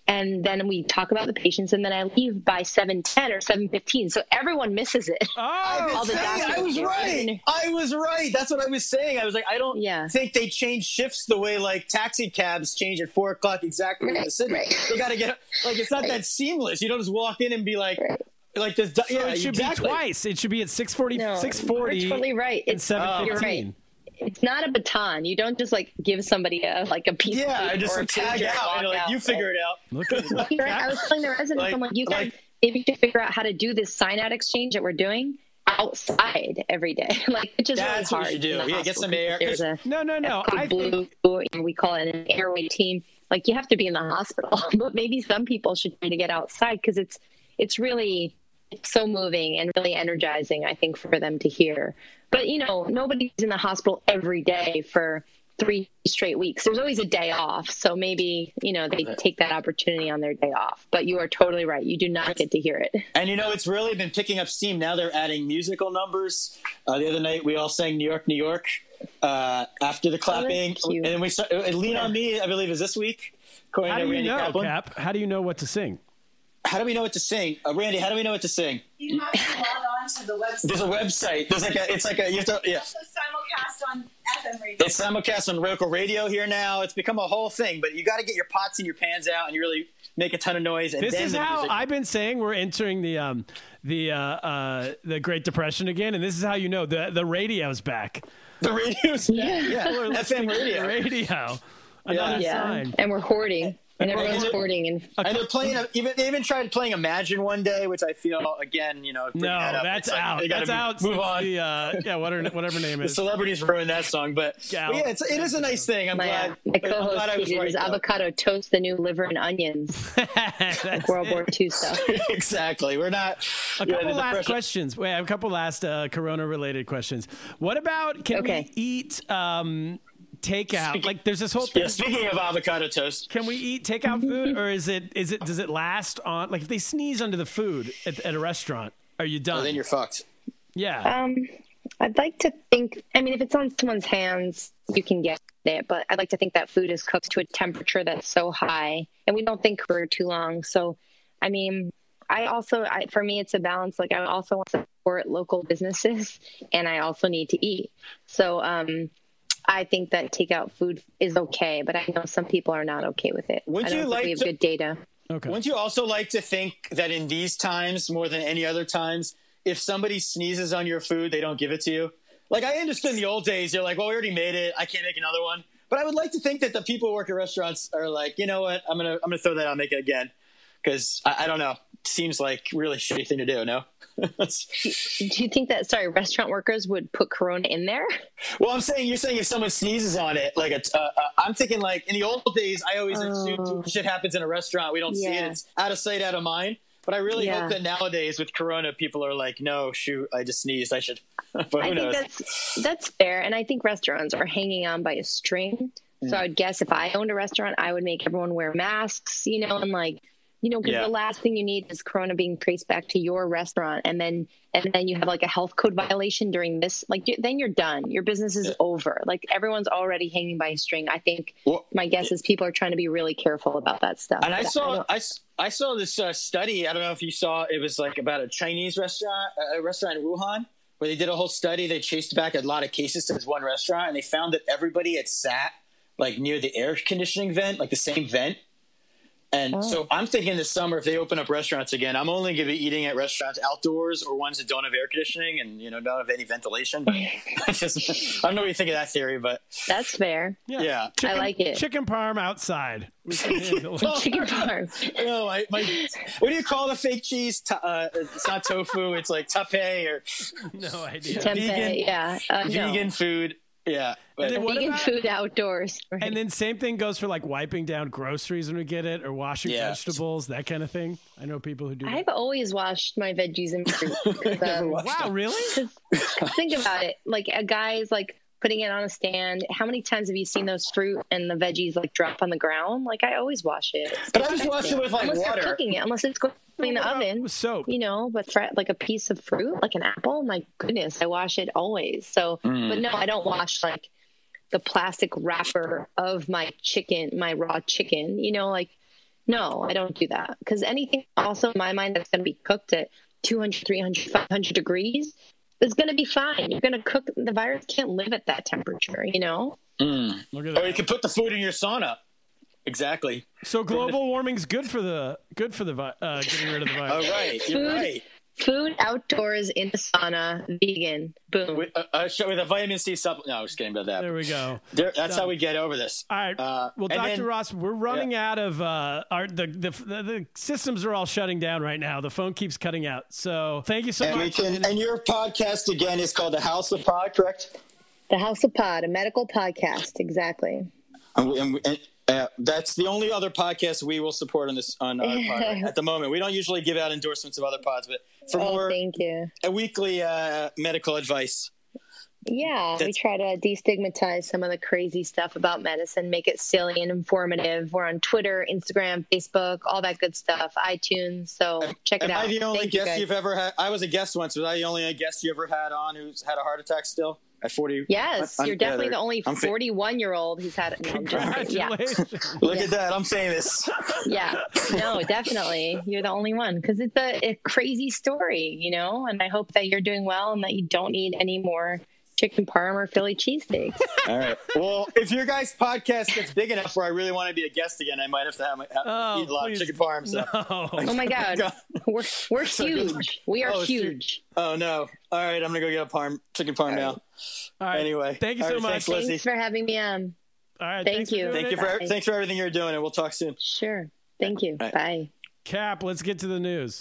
S6: And then we talk about the patients, and then I leave by 7:10 or 7:15. So everyone misses it.
S3: Oh,
S6: all the
S4: Saying, I was right. I was right. That's what I was saying. I was like, I don't
S6: Yeah.
S4: think they change shifts the way like taxi cabs change at four o'clock exactly in the city.
S6: right.
S4: They got to get like it's not that seamless. You don't just walk in and be like,
S6: Right.
S4: Like this.
S3: so
S4: yeah,
S3: it should
S4: exactly.
S3: be twice. It should be at 640,
S6: No,
S3: 640 uh,
S6: You're totally right. It's,
S3: 715.
S6: right. It's not a baton. You don't just like give somebody a like a piece.
S4: Yeah,
S6: of
S4: I just tag out.
S6: walk
S4: And like,
S6: out.
S4: you figure it out.
S3: Look at <laughs>
S6: You're. I was telling the residents,
S4: Like-
S6: I'm like, you guys
S4: like-
S6: maybe should figure out how to do this sign out exchange that we're doing outside every day. <laughs> like, which is
S4: That's
S6: really
S4: what
S6: hard.
S4: you should do. Yeah, get some air,
S6: There's a
S3: No, no, no.
S6: a
S3: I
S6: blue,
S3: think
S6: we call it an airway team. Like you have to be in the hospital, <laughs> but maybe some people should try to get outside because it's it's really it's so moving and really energizing, I think, for them to hear. But, you know, nobody's in the hospital every day for three straight weeks. There's always a day off. So maybe, you know, they take that opportunity on their day off. But you are totally right. You do not get to hear it.
S4: And you know, it's really been picking up steam. Now they're adding musical numbers. Uh, the other night, we all sang "New York, New York" uh, after the clapping,
S6: cute.
S4: and then we start, uh, "Lean on Me." I believe is this week.
S3: How do you
S4: Randy
S3: know,
S4: Kaplan.
S3: Kap? How do you know what to sing?
S4: How do we know what to sing, uh, Randy? How do we know what to sing?
S7: You have to log on to the website.
S4: There's a website. There's like a. It's like a. You have to. Yeah.
S7: Also simulcast on FM radio.
S4: It's simulcast on local radio here now. It's become a whole thing, but you got to get your pots and your pans out, and you really make a ton of noise. And
S3: This
S4: then
S3: is how
S4: music-
S3: I've been saying we're entering the um the uh, uh the Great Depression again, and this is how you know the the radio's back.
S4: the radio's <laughs> yeah, yeah.
S3: We're
S4: FM
S3: listening to the
S4: radio.
S3: radio. Another
S6: Yeah.
S3: sign.
S6: And we're hoarding. And everyone's
S4: we're-
S6: hoarding. And
S4: And they're playing. A, even they even tried playing Imagine one day, which I feel again, you know.
S3: No,
S4: that up.
S3: that's
S4: It's like,
S3: out. That's
S4: move-
S3: out.
S4: Move on.
S3: The, uh, yeah, whatever whatever name <laughs>
S4: the
S3: is.
S4: celebrities ruined that song, but,
S3: Gal.
S4: but yeah, it's, it is a nice thing. I'm
S6: my, uh,
S4: glad.
S6: my co-host
S4: glad I was
S6: tweeted,
S4: right.
S6: avocado toast the new liver and onions, <laughs>
S3: That's
S6: World
S3: it.
S6: War II stuff. <laughs>
S4: exactly. We're not.
S3: A couple
S4: the
S3: last questions. Wait, I have a couple last uh, corona-related questions. What about can
S6: Okay.
S3: we eat um, takeout? Like, there's this whole thing.
S4: Yeah, speaking of avocado toast,
S3: Can we eat takeout food, or is it is it does it last on? Like, if they sneeze under the food at, at a restaurant, are you done?
S4: oh, then you're fucked.
S3: yeah.
S6: Um, I'd like to think. I mean, if it's on someone's hands, you can get it. But I'd like to think that food is cooked to a temperature that's so high, and we don't think for too long. So, I mean, I also, I, for me, it's a balance. Like I also want to support local businesses, and I also need to eat. So, um, I think that takeout food is okay, but I know some people are not okay with it.
S4: Would
S6: I don't
S4: you like
S6: we have
S4: to-
S6: good data.
S3: okay.
S4: Wouldn't you also like to think that in these times, more than any other times, if somebody sneezes on your food, they don't give it to you? Like I understand the old days, you're like, well, we already made it. I can't make another one. But I would like to think that the people who work at restaurants are like, you know what? I'm gonna I'm gonna throw that out, and make it again, because I, I don't know. Seems like really shitty thing to do. No. <laughs>
S6: Do you think that sorry, restaurant workers would put Corona in there?
S4: well, I'm saying you're saying if someone sneezes on it, like a, uh, uh, I'm thinking like in the old days, I always assumed shit happens in a restaurant. We don't see it. It's out of sight, out of mind. But I really
S6: Yeah.
S4: hope that nowadays with Corona, people are like, no, shoot, I just sneezed. I should. <laughs> but who
S6: I think
S4: knows?
S6: that's that's fair, and I think restaurants are hanging on by a string.
S4: Mm.
S6: So I would guess if I owned a restaurant, I would make everyone wear masks, you know, and like, you know, because
S4: Yeah.
S6: the last thing you need is Corona being traced back to your restaurant, and then and then you have like a health code violation during this, like then you're done. Your business is over. Like everyone's already hanging by a string. I think
S4: Well,
S6: my guess is people are trying to be really careful about that stuff.
S4: And I saw, I, s- I saw this uh, study. I don't know if you saw. It was like about a Chinese restaurant, a restaurant in Wuhan, where they did a whole study. They chased back a lot of cases to this one restaurant, and they found that everybody had sat like near the air conditioning vent, like the same vent. And
S6: Oh.
S4: so I'm thinking this summer, if they open up restaurants again, I'm only going to be eating at restaurants outdoors or ones that don't have air conditioning and you know don't have any ventilation. But <laughs> I just I don't know what you think of that theory, but
S6: that's fair.
S4: yeah.
S3: Chicken,
S6: like it.
S3: Chicken parm outside. We can handle it.
S6: Chicken farm.
S4: No, my, my, what do you call the fake cheese? Ta- uh, it's not tofu. It's like tape or <laughs>
S3: no idea.
S6: Tempeh,
S4: Vegan-
S6: yeah. Uh, no.
S4: vegan food. Yeah, but
S3: then what
S6: vegan
S3: about-
S6: food outdoors. Right.
S3: And then same thing goes for like wiping down groceries when we get it, or washing
S4: Yeah.
S3: vegetables, that kind of thing. I know people who do.
S6: I've
S3: That.
S6: always washed my veggies and fruit. 'cause, um,
S3: Wow, really? <laughs>
S6: think about it. Like a guy's like putting it on a stand. How many times have you seen those fruit and the veggies like drop on the ground? Like I always wash it. It's
S4: But I just wash it with, like,
S6: unless
S4: water.
S6: You're cooking it, unless it's going in the oven.
S3: with soap.
S6: You know, but for, like a piece of fruit, like an apple, my goodness, I wash it always. So,
S4: Mm.
S6: but no, I don't wash like the plastic wrapper of my chicken, my raw chicken. You know, like no, I don't do that because anything also in my mind that's going to be cooked at 200, 300, 500 degrees is going to be fine. You're going to cook. The virus can't live at that temperature. You know.
S3: Look at
S4: or you
S3: that.
S4: can put the food in your sauna. Exactly.
S3: So <laughs> global warming's good for the good for the uh, getting rid of the virus.
S4: right, you're
S6: Food.
S4: right.
S6: Food outdoors in the sauna, vegan. Boom.
S4: With, uh, uh, with a vitamin C supplement. No, I was kidding about that.
S3: There we go.
S4: There, that's how we get over this.
S3: All right.
S4: Uh,
S3: well, Dr.
S4: then-
S3: Ross, we're running out of uh, our the, the the the systems are all shutting down right now. The phone keeps cutting out. So thank you so
S4: And,
S3: much.
S4: can, and your podcast again is called the House of Pod, correct?
S6: The House of Pod, a medical podcast. Exactly.
S4: And, we, and, we- and, Uh, that's the only other podcast we will support on this on our <laughs> pod at the moment. We don't usually give out endorsements of other pods, but for
S6: Oh,
S4: more
S6: thank you.
S4: a weekly uh, medical advice.
S6: Yeah, we try to destigmatize some of the crazy stuff about medicine, make it silly and informative. We're on Twitter, Instagram, Facebook, all that good stuff, iTunes. So check it
S4: Am
S6: out.
S4: I the only
S6: Thank
S4: guest
S6: guys.
S4: you've ever had? I was a guest once. Was I the only guest you ever had on who's had a heart attack still at 40?
S6: Yes,
S4: I'm-
S6: you're definitely
S4: they're-
S6: the only
S4: I'm fa-
S6: 41 year old who's had it. No, I'm joking. yeah,
S3: Congratulations.
S4: Look at that. I'm famous.
S6: yeah, no, definitely, you're the only one because it's a, a crazy story, you know. And I hope that you're doing well and that you don't need any more chicken parm or Philly cheesesteaks. <laughs>
S4: All right. Well, if your guys' podcast gets big enough where I really want to be a guest again, I might have to have, have
S3: Oh,
S4: eat a lot
S3: please.
S4: of chicken parm. So.
S3: No. <laughs>
S6: Oh my god, we're we're
S4: So
S6: huge. We are
S4: Oh,
S6: huge.
S4: Oh no! All right, I'm gonna go get a parm, chicken parm now.
S3: All right.
S4: Anyway,
S3: Thank you so
S4: right,
S3: much.
S4: Thanks, Lizzie.
S6: Thanks for having me on.
S3: All right.
S6: Thank you.
S4: Thank you for
S6: Bye.
S4: thanks for everything you're doing, and we'll talk soon.
S6: Sure. Thank you.
S4: Right.
S6: Bye.
S3: Kap, let's get to the news.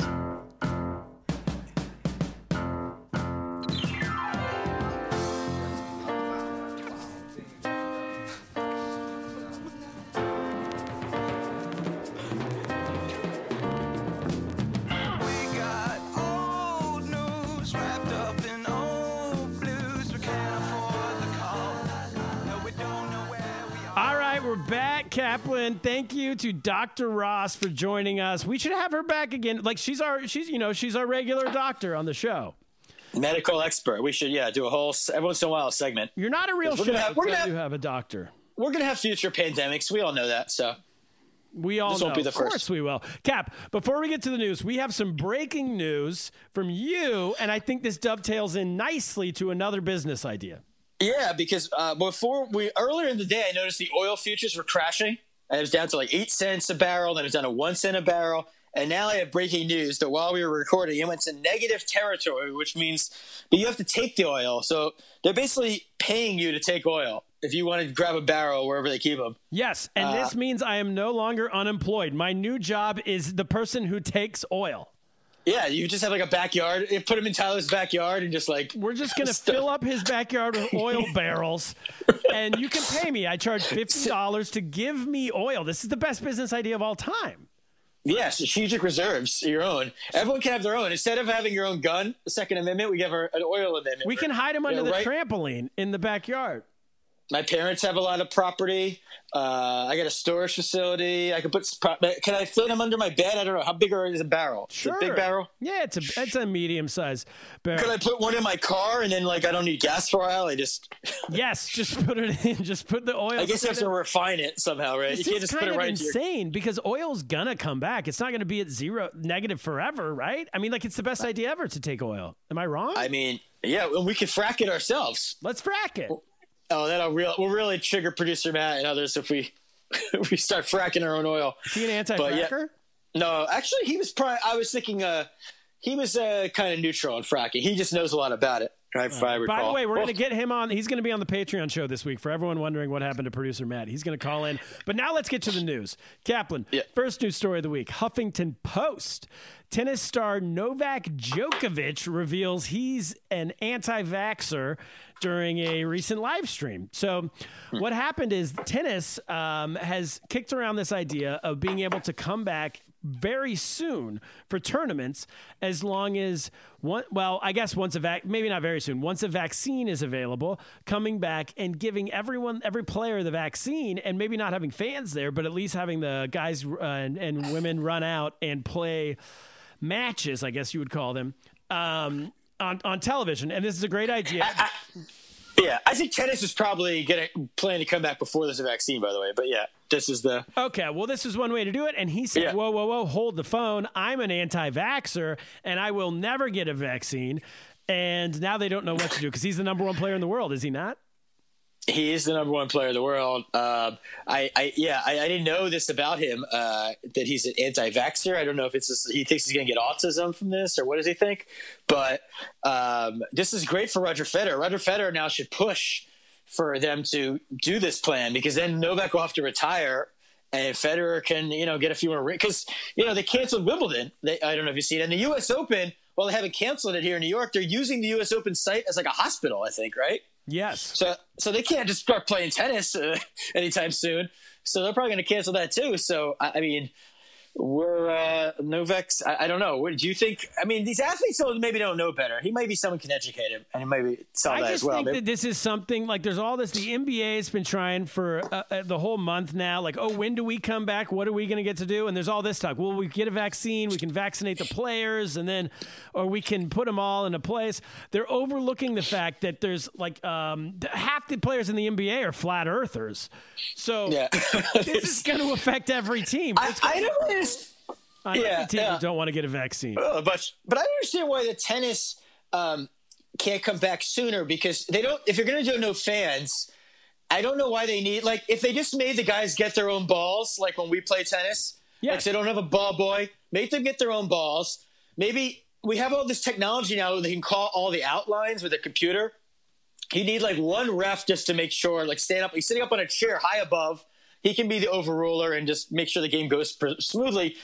S3: Kaplan. Thank you to Dr. Ross for joining us. We should have her back again. Like she's our she's you know, she's our regular doctor on the show.
S4: Medical expert. We should yeah do a whole every once in a while segment.
S3: You're not a real show
S4: gonna have- we're gonna
S3: you have a doctor.
S4: We're gonna have future pandemics. We all know that. So
S3: We all
S4: This
S3: know.
S4: won't be the
S3: of course
S4: first.
S3: we will. Kap, before we get to the news, we have some breaking news from you, and I think this dovetails in nicely to another business idea.
S4: yeah, because uh, before we earlier in the day, I noticed the oil futures were crashing. And it was down to like eight cents a barrel. Then it was down to one cent a barrel. And now I have breaking news that while we were recording, it went to negative territory, which means but you have to take the oil. So they're basically paying you to take oil if you want to grab a barrel wherever they keep them.
S3: Yes, and
S4: Uh,
S3: this means I am no longer unemployed. My new job is the person who takes oil.
S4: Yeah, you just have like a backyard. Put him in Tyler's backyard and just like
S3: We're just going <laughs> to
S4: Stuff.
S3: fill up his backyard with oil <laughs> barrels, and you can pay me. I charge $50 to give me oil. This is the best business idea of all time.
S4: Yeah, strategic reserves, your own. Everyone can have their own. Instead of having your own gun, the Second Amendment, we have our, an oil amendment.
S3: We can hide him under
S4: Yeah,
S3: the
S4: right.
S3: trampoline in the backyard.
S4: My parents have a lot of property. Uh, I got a storage facility. I can put. Can I fit them under my bed? I don't know. How big are- is a barrel? It
S3: Sure.
S4: a big barrel.
S3: Yeah, it's a it's a medium size barrel.
S4: Could I put one in my car and then like I don't need gas for a while? I just. <laughs>
S3: yes, just put it in. <laughs> Just put the oil.
S4: I guess you have to refine it somehow, right? You
S3: This
S4: can't
S3: is
S4: just put
S3: kind
S4: it
S3: of
S4: right into your.
S3: insane because oil's gonna come back. It's not gonna be at zero negative forever, right? I mean, like it's the best idea ever to take oil. Am I wrong?
S4: I mean, yeah, and we could frack it ourselves.
S3: Let's frack it.
S4: Oh, that'll real. We'll really trigger producer Matt and others if we <laughs> if we start fracking our own oil.
S3: Is he an
S4: But yeah.
S3: anti-fracker?
S4: No, actually, he was. Probably, I was thinking. Uh, he was uh, kind of neutral on fracking. He just knows a lot about it. I recall.
S3: By the way, we're
S4: Well,
S3: going to get him on. He's going to be on the Patreon show this week for everyone wondering what happened to producer Matt. He's going to call in. But now let's get to the news. Kaplan,
S4: Yeah.
S3: first news story of the week Huffington Post. Tennis star Novak Djokovic reveals he's an anti vaxxer during a recent live stream. So, what happened is tennis um, has kicked around this idea of being able to come back very soon for tournaments as long as one well i guess once a vac maybe not very soon once a vaccine is available coming back and giving everyone every player the vaccine and maybe not having fans there but at least having the guys uh, and, and women run out and play matches i guess you would call them um, on, on television and this is a great idea
S4: yeah, I think tennis is probably going to plan to come back before there's a vaccine. By the way, but yeah, this is the.
S3: Okay, well, this is one way to do it. And he said,
S4: Yeah.
S3: Whoa, whoa, whoa, hold the phone. I'm an anti vaxxer and I will never get a vaccine. And now they don't know what to do because he's the number one player in the world, is he not?
S4: He is the number one player in the world. Um, I, I, yeah, I, I didn't know this about him. Uh, that he's an anti-vaxxer. I don't know if it's just, he thinks he's going to get autism from this, or what does he think? But um, this is great for Roger Federer. Roger Federer now should push for them to do this plan because then Novak will have to retire, and Federer can, you know, get a few more because you know they canceled Wimbledon. They, I don't know if you see it, and the U.S. Open. Well, they haven't canceled it here in New York. They're using the U.S. Open site as like a hospital. I think, right?
S3: Yes.
S4: So so they can't just start playing tennis uh, <laughs> anytime soon. So they're probably going to cancel that too. So I, I mean, we're uh, Novak's. I, I don't know. What do you think? I mean, these athletes don't- maybe don't know better. He might be someone can educate him, and he maybe saw
S3: I
S4: that as well.
S3: think
S4: Maybe-
S3: that this is something like there's all this. The NBA has been trying for uh, uh, the whole month now. Like, oh, when do we come back? What are we going to get to do? And there's all this talk. Well, we get a vaccine. We can vaccinate the players, and then, or we can put them all in a place. They're overlooking the fact that there's like um, half the players in the NBA are flat earthers. So
S4: yeah.
S3: this is going to affect every team. <laughs>
S4: I, I don't understand.
S3: on every
S4: yeah,
S3: team
S4: yeah.
S3: don't want to get a vaccine.
S4: Uh, but but I don't understand why the tennis um, can't come back sooner because they don't. If you're going to do no fans, I don't know why they need like if they just made the guys get their own balls like when we play tennis.
S3: Yes.
S4: Like they don't have a ball boy, make them get their own balls. Maybe we have all this technology now they can call all the outlines with a computer. You need like one ref just to make sure, like stand up. He's sitting up on a chair high above. He can be the overruler and just make sure the game goes smoothly.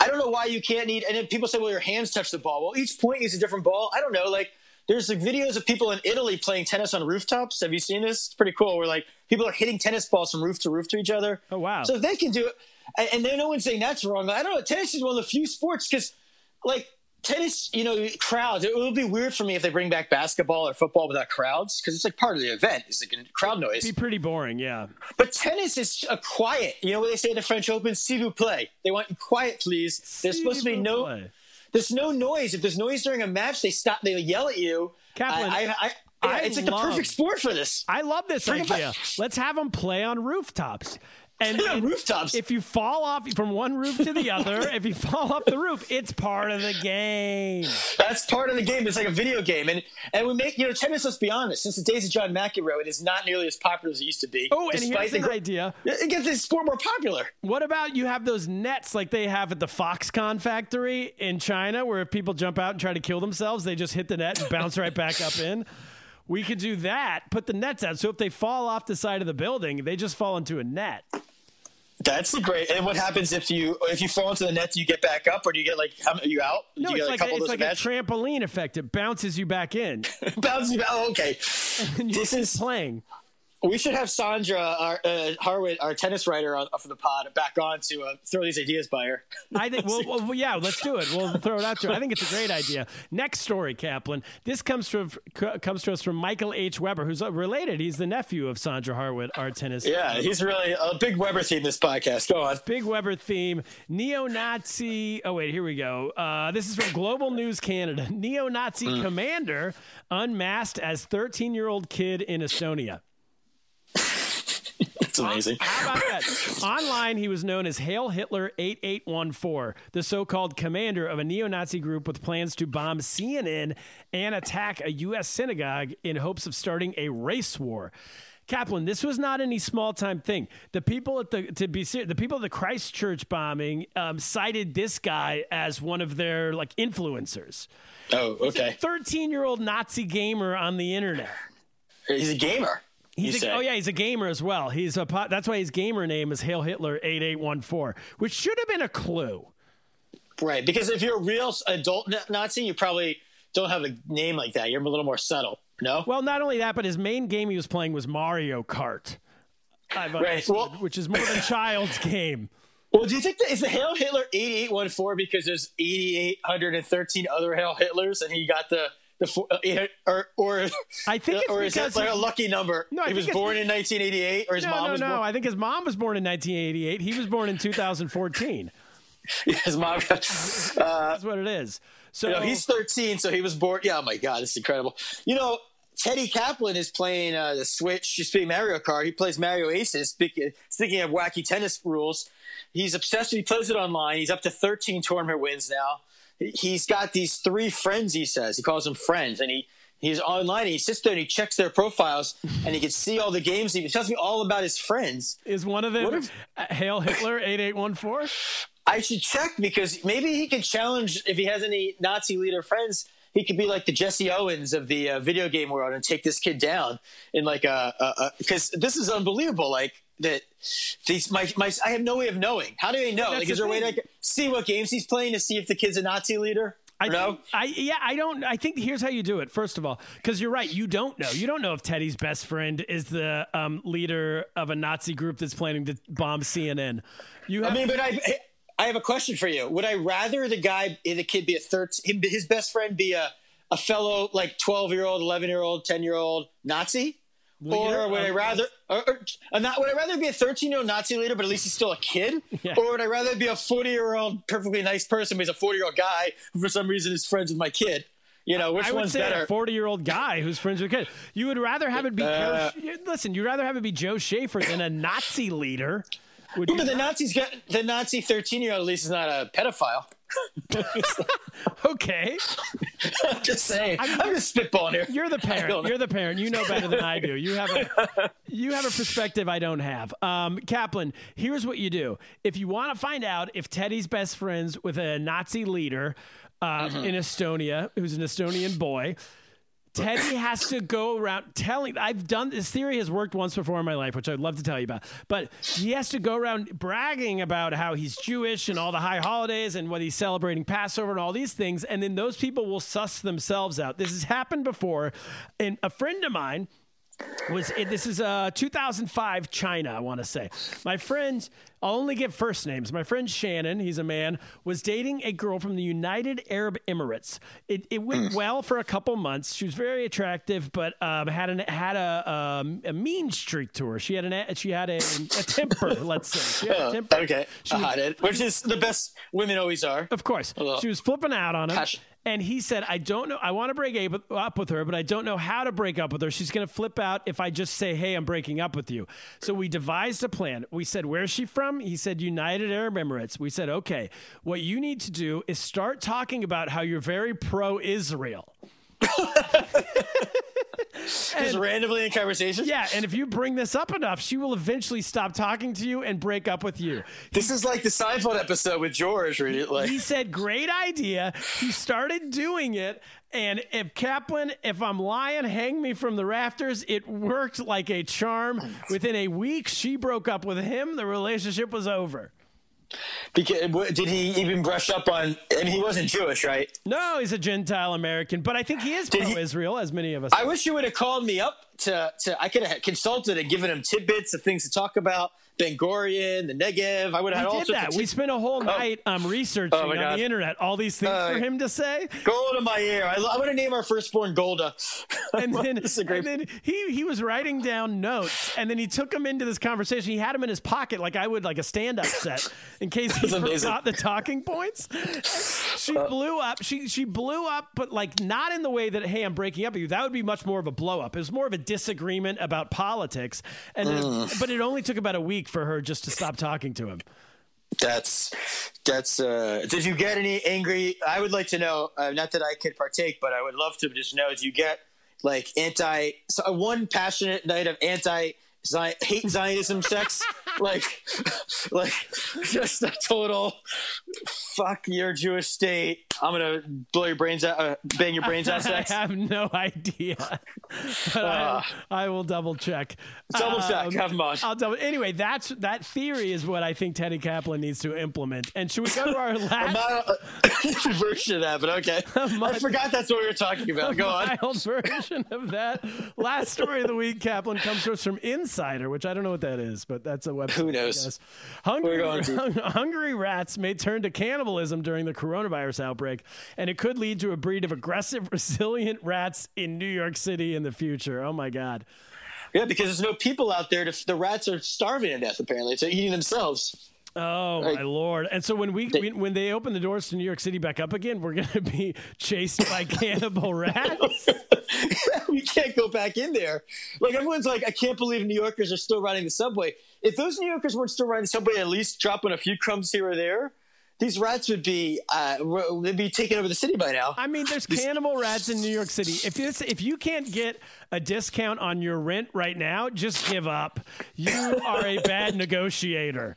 S4: I don't know why you can't need. And then people say, "Well, your hands touch the ball." Well, each point is a different ball. I don't know. Like there's like videos of people in Italy playing tennis on rooftops. Have you seen this? It's pretty cool. Where like people are hitting tennis balls from roof to roof to each other.
S3: Oh, wow.
S4: So if they can do it, and, and then no one's saying that's wrong. I don't know. Tennis is one of the few sports because, like tennis, you know, crowds. It would be weird for me if they bring back basketball or football without crowds because it's like part of the event. It's like crowd noise.
S3: It'd Be pretty boring, yeah.
S4: But tennis is a quiet. You know what they say in the French Open? S'il vous plaît. They want quiet, please. There's supposed to be no.
S3: Play.
S4: There's no noise. If there's noise during a match, they stop. They yell at you.
S3: Kaplan,
S4: I, I, I, it's like
S3: love-
S4: the perfect sport for this.
S3: I love this
S4: Bring
S3: idea. Let's have them play on rooftops. And, and
S4: rooftops.
S3: If you fall off from one roof to the other, <laughs> if you fall off the roof, it's part of the game.
S4: That's part of the game. It's like a video game, and and we make you know tennis. Let's be honest. Since the days of John McEnroe, it is not nearly as popular as it used to be.
S3: Oh, and here's
S4: the
S3: an idea.
S4: It gets this sport more popular.
S3: What about you have those nets like they have at the Foxconn factory in China, where if people jump out and try to kill themselves, they just hit the net and bounce right back up in? We could do that. Put the nets out, so if they fall off the side of the building, they just fall into a net.
S4: That's great. And what happens if you if you fall into the net? Do you get back up, or do you get like how, are you out?
S3: No,
S4: you
S3: it's like
S4: a
S3: it's like a trampoline effect. It bounces you back in. <laughs>
S4: Bounce you back. Oh, okay. <laughs> This is-
S3: playing.
S4: We should have Sandra our, uh, Harwood, our tennis writer, on, for the pod, back on to uh, throw these ideas by her.
S3: I think. <laughs> Well, well, yeah, let's do it. We'll throw it out to her. I think it's a great idea. Next story, Kaplan. This comes from comes to us from Michael H. Weber, who's uh, related. He's the nephew of Sandra Harwood, our tennis.
S4: Yeah, he's really a big Weber theme. This podcast. Go on.
S3: Big Weber theme. Neo Nazi. Oh, wait, here we go. Uh, this is from Global News Canada. <laughs> Neo Nazi
S4: Mm.
S3: commander unmasked as 13 year old kid in Estonia. <laughs>
S4: It's amazing.
S3: How about that? Online, he was known as Hail Hitler 8814, the so called commander of a neo Nazi group with plans to bomb CNN and attack a U.S. synagogue in hopes of starting a race war. Kaplan, this was not any small time thing. The people at the to be ser- the people at the Christchurch bombing um, cited this guy as one of their like influencers.
S4: Oh, okay.
S3: Thirteen year old Nazi gamer on the internet.
S4: He's a gamer.
S3: He's a, oh yeah, he's a gamer as well. He's a that's why his gamer name is Hail Hitler eight eight one four, which should have been a clue.
S4: Right, because if you're a real adult Nazi, you probably don't have a name like that. You're a little more subtle. No.
S3: Well, not only that, but his main game he was playing was Mario Kart. I've
S4: uh,
S3: Right,
S4: well- <laughs>
S3: which is more than child's game.
S4: Well, do you think that is the Hail Hitler 8814 because there's 8813 other Hail Hitlers and he got the the four, uh, or or
S3: I think it's
S4: or is that like a lucky number?
S3: No, I
S4: he was born in 1988 or his
S3: No,
S4: mom
S3: no,
S4: was
S3: no.
S4: born.
S3: I think his mom was born in 1988. He was born in 2014. <laughs>
S4: his mom. <laughs> Uh,
S3: That's what it is. So
S4: you know, he's 13, so he was born. Yeah, oh my God, it's incredible. You know, Teddy Kaplan is playing uh, the Switch. He's playing Mario Kart. He plays Mario Aces. Speaking of wacky tennis rules, he's obsessed. He plays it online. He's up to 13 tournament wins now. He- He's got these three friends. He says he calls them friends, and he. He's online. And he sits there and he checks their profiles, and he can see all the games. He tells me all about his friends.
S3: is one of them
S4: if-
S3: Hail Hitler eight eight one four.
S4: I should check because maybe he could challenge if he has any Nazi leader friends. He could be like the Jesse Owens of the uh, video game world and take this kid down in like a because this is unbelievable. Like that, these my my I have no way of knowing. How do they know? Like, is there a way to like, see what games he's playing to see if the kid's a Nazi leader?
S3: I
S4: No?
S3: think- I yeah, I don't. I think here's how you do it. First of all, because you're right, you don't know. You don't know if Teddy's best friend is the um, leader of a Nazi group that's planning to bomb CNN. You have,
S4: I mean, but I I have a question for you. Would I rather the guy, the kid, be a thirteen, his best friend be a a fellow like twelve year old, eleven year old, ten year old Nazi?
S3: Leader
S4: or would I rather, or, or, not, would I rather be a 13 year old Nazi leader, but at least he's still a kid? <laughs>
S3: Yeah.
S4: Or would I rather be a 40 year old, perfectly nice person, but he's a 40 year old guy who for some reason is friends with my kid? You know, which
S3: I would
S4: one's
S3: say
S4: better?
S3: a 40 year old guy who's friends with a kid. You would rather have it be
S4: Uh,
S3: Joe, listen. You'd rather have it be Joe Schaefer than a Nazi leader. Would you
S4: but the Nazis got the Nazi 13 year old at least is not a pedophile. <laughs>
S3: okay?
S4: I'm just saying. I am just spitballing here.
S3: You're the parent. You're the parent. You know better than I do. You have a you have a perspective I don't have. Um, Kaplan, here's what you do. If you want to find out if Teddy's best friends with a Nazi leader uh,
S4: Mm-hmm.
S3: in Estonia, who's an Estonian boy. Teddy has to go around telling. I've done this theory has worked once before in my life, which I'd love to tell you about. But he has to go around bragging about how he's Jewish and all the high holidays and what he's celebrating Passover and all these things, and then those people will suss themselves out. This has happened before, and a friend of mine was it, this is uh 2005 China I want to say. My friend I'll only give first names. My friend Shannon, he's a man, was dating a girl from the United Arab Emirates. It, it went well for a couple months. She was very attractive, but um, had an had a um, a mean streak to her. She had an she had a, a temper. <laughs> let's say she had a temper.
S4: Okay,
S3: She was-
S4: which is the best women always are.
S3: Of course. She was flipping out on him. And he said, I don't know. I want to break up- with her, but I don't know how to break up with her. She's going to flip out if I just say, hey, I'm breaking up with you. So we devised a plan. We said, where's she from? He said, United Arab Emirates. We said, okay, what you need to do is start talking about how you're very pro Israel. <laughs> <laughs>
S4: Just randomly in conversation.
S3: Yeah. And if you bring this up enough, she will eventually stop talking to you and break up with you.
S4: This is like the Seinfeld episode with George, where you like.
S3: he said, "Great idea." He started doing it, and if Kaplan, if I'm lying, hang me from the rafters. It worked like a charm. Oh Within a week, she broke up with him. The relationship was over.
S4: Because, uh, did he even brush up on? And he wasn't Jewish, right?
S3: No, he's a Gentile American, but I think he is pro-Israel, as many of us.
S4: I wish you would have called me up to. to I could have consulted and given him tidbits of things to talk about. Ben Gurion, the Negev. I would have had all
S3: did
S4: sorts
S3: that.
S4: of.
S3: We spent a whole night um, researching
S4: Oh,
S3: on
S4: God.
S3: the internet all these things
S4: Uh,
S3: for him to say.
S4: Golda Meir. I, I want to name our firstborn Golda. <laughs>
S3: and then,
S4: This is a great-
S3: and then he he was writing down notes, and then he took them into this conversation. He had them in his pocket, like I would, like a stand-up <laughs> set, in case he
S4: amazing.
S3: forgot the talking points. She
S4: Uh,
S3: blew up. She she blew up, but like not in the way that hey, I'm breaking up with you. That would be much more of a blow up. It was more of a disagreement about politics, and
S4: Mm.
S3: but it only took about a week for her just to stop talking to him.
S4: That's that's. uh Did you get any angry? I would like to know. Uh, not that I could partake, but I would love to just know. Did you get like anti? So, uh, one passionate night of anti. Zion, hate Zionism sex, <laughs> like, like just a total fuck your Jewish state. I'm gonna blow your brains out, uh, bang your brains out <laughs> Sex.
S3: I have no idea, <laughs> but I, I will double check.
S4: Double check.
S3: Um,
S4: Have on.
S3: I'll double. Anyway, that's that theory is what I think Teddy Kaplan needs to implement. And should we go to our last
S4: a version of that, but okay. I forgot that's what we were talking about. Go on.
S3: version of that? Last story of the week, Kaplan comes to us from Insider, which I don't know what that is, but that's a website.
S4: Who knows?
S3: Hungry, hungry rats may turn to cannibalism during the coronavirus outbreak, and it could lead to a breed of aggressive, <laughs> resilient rats in New York City in the future. Oh my God.
S4: Yeah, because there's no people out there. To, the rats are starving to death. Apparently, so eating themselves.
S3: Oh
S4: Like-
S3: my lord! And so when we when- when they open the doors to New York City back up again, we're going <laughs> to be chased by cannibal <laughs> rats.
S4: we can't go back in there. Like everyone's like, I can't believe New Yorkers are still riding the subway. If those New Yorkers weren't still riding the subway, at least dropping a few crumbs here or there, these rats would be uh, they'd be taking over the city by now.
S3: I mean, there's cannibal rats in New York City. If this, if you can't get a discount on your rent right now, just give up. You are a bad negotiator.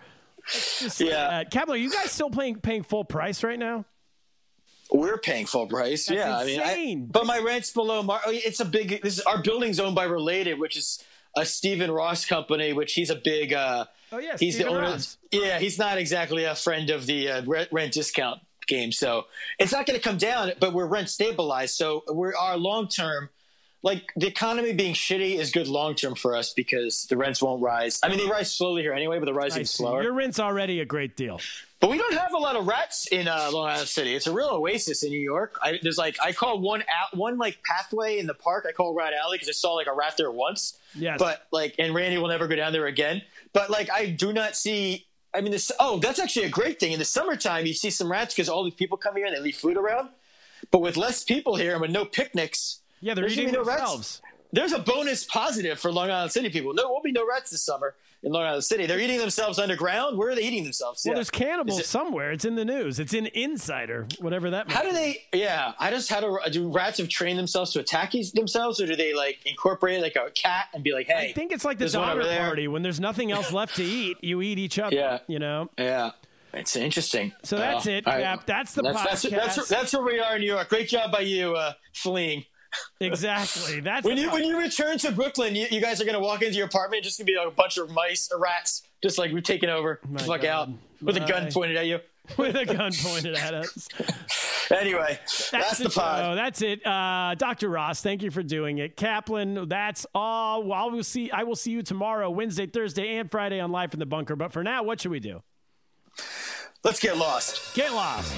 S3: Just
S4: Yeah.
S3: are you guys still paying paying full price right now?
S4: We're paying full price.
S3: That's
S4: yeah, I mean, I, but my rent's below. Mar- oh, it's a big. This is our building's owned by Related, which is a Stephen Ross company, which he's a big. Uh,
S3: Oh yeah,
S4: he's the owner.
S3: Ross.
S4: Yeah, he's not exactly a friend of the uh, rent, rent discount game. So it's not going to come down, but we're rent stabilized. So we're our long term. Like the economy being shitty is good long term for us because the rents won't rise. I mean, they rise slowly here anyway, but they're rising slower.
S3: Your rent's already a great deal.
S4: But we don't have a lot of rats in uh, Long Island City. It's a real oasis in New York. I, there's like I call one out one like pathway in the park. I call Rat Alley because I saw like a rat there once.
S3: Yes.
S4: But like, and Randy will never go down there again. But like, I do not see. I mean, this. Oh, that's actually a great thing. In the summertime, you see some rats because all these people come here and they leave food around. But with less people here and with no picnics,
S3: Yeah, they're
S4: there's
S3: eating
S4: gonna no rats.
S3: themselves.
S4: There's a bonus positive for Long Island City people. No, won't be no rats this summer in Long Island City. They're eating themselves underground. Where are they eating themselves?
S3: Well,
S4: Yeah.
S3: there's cannibals
S4: it-
S3: somewhere. It's in the news. It's in Insider, whatever that means.
S4: How do they? Yeah, I just how do do rats have trained themselves to attack each- themselves, or do they like incorporate like a cat and be like, hey?
S3: I think it's like the
S4: there's one
S3: Donner
S4: there.
S3: Party. When there's nothing else left to eat, you eat each other.
S4: Yeah.
S3: You know?
S4: Yeah, it's interesting.
S3: So that's
S4: Uh,
S3: it,
S4: all right.
S3: Kap. That's the
S4: that's, that's,
S3: podcast.
S4: that's, that's where we are in New York. Great job by you, uh, fleeing.
S3: Exactly. That's
S4: When
S3: the
S4: you when you return to Brooklyn, you, you guys are gonna walk into your apartment. Just gonna be like a bunch of mice, or rats, just like we're taking over. Just fuck
S3: God.
S4: out with a gun pointed at you. <laughs>
S3: with a gun pointed at us. <laughs>
S4: Anyway, that's, the,
S3: show.
S4: pod.
S3: That's it. Uh, Dr. Ross, thank you for doing it. Kaplan, that's all. Well, I will see. I will see you tomorrow, Wednesday, Thursday, and Friday on Live from the Bunker. But for now, what should we do?
S4: Let's get lost.
S3: Get lost.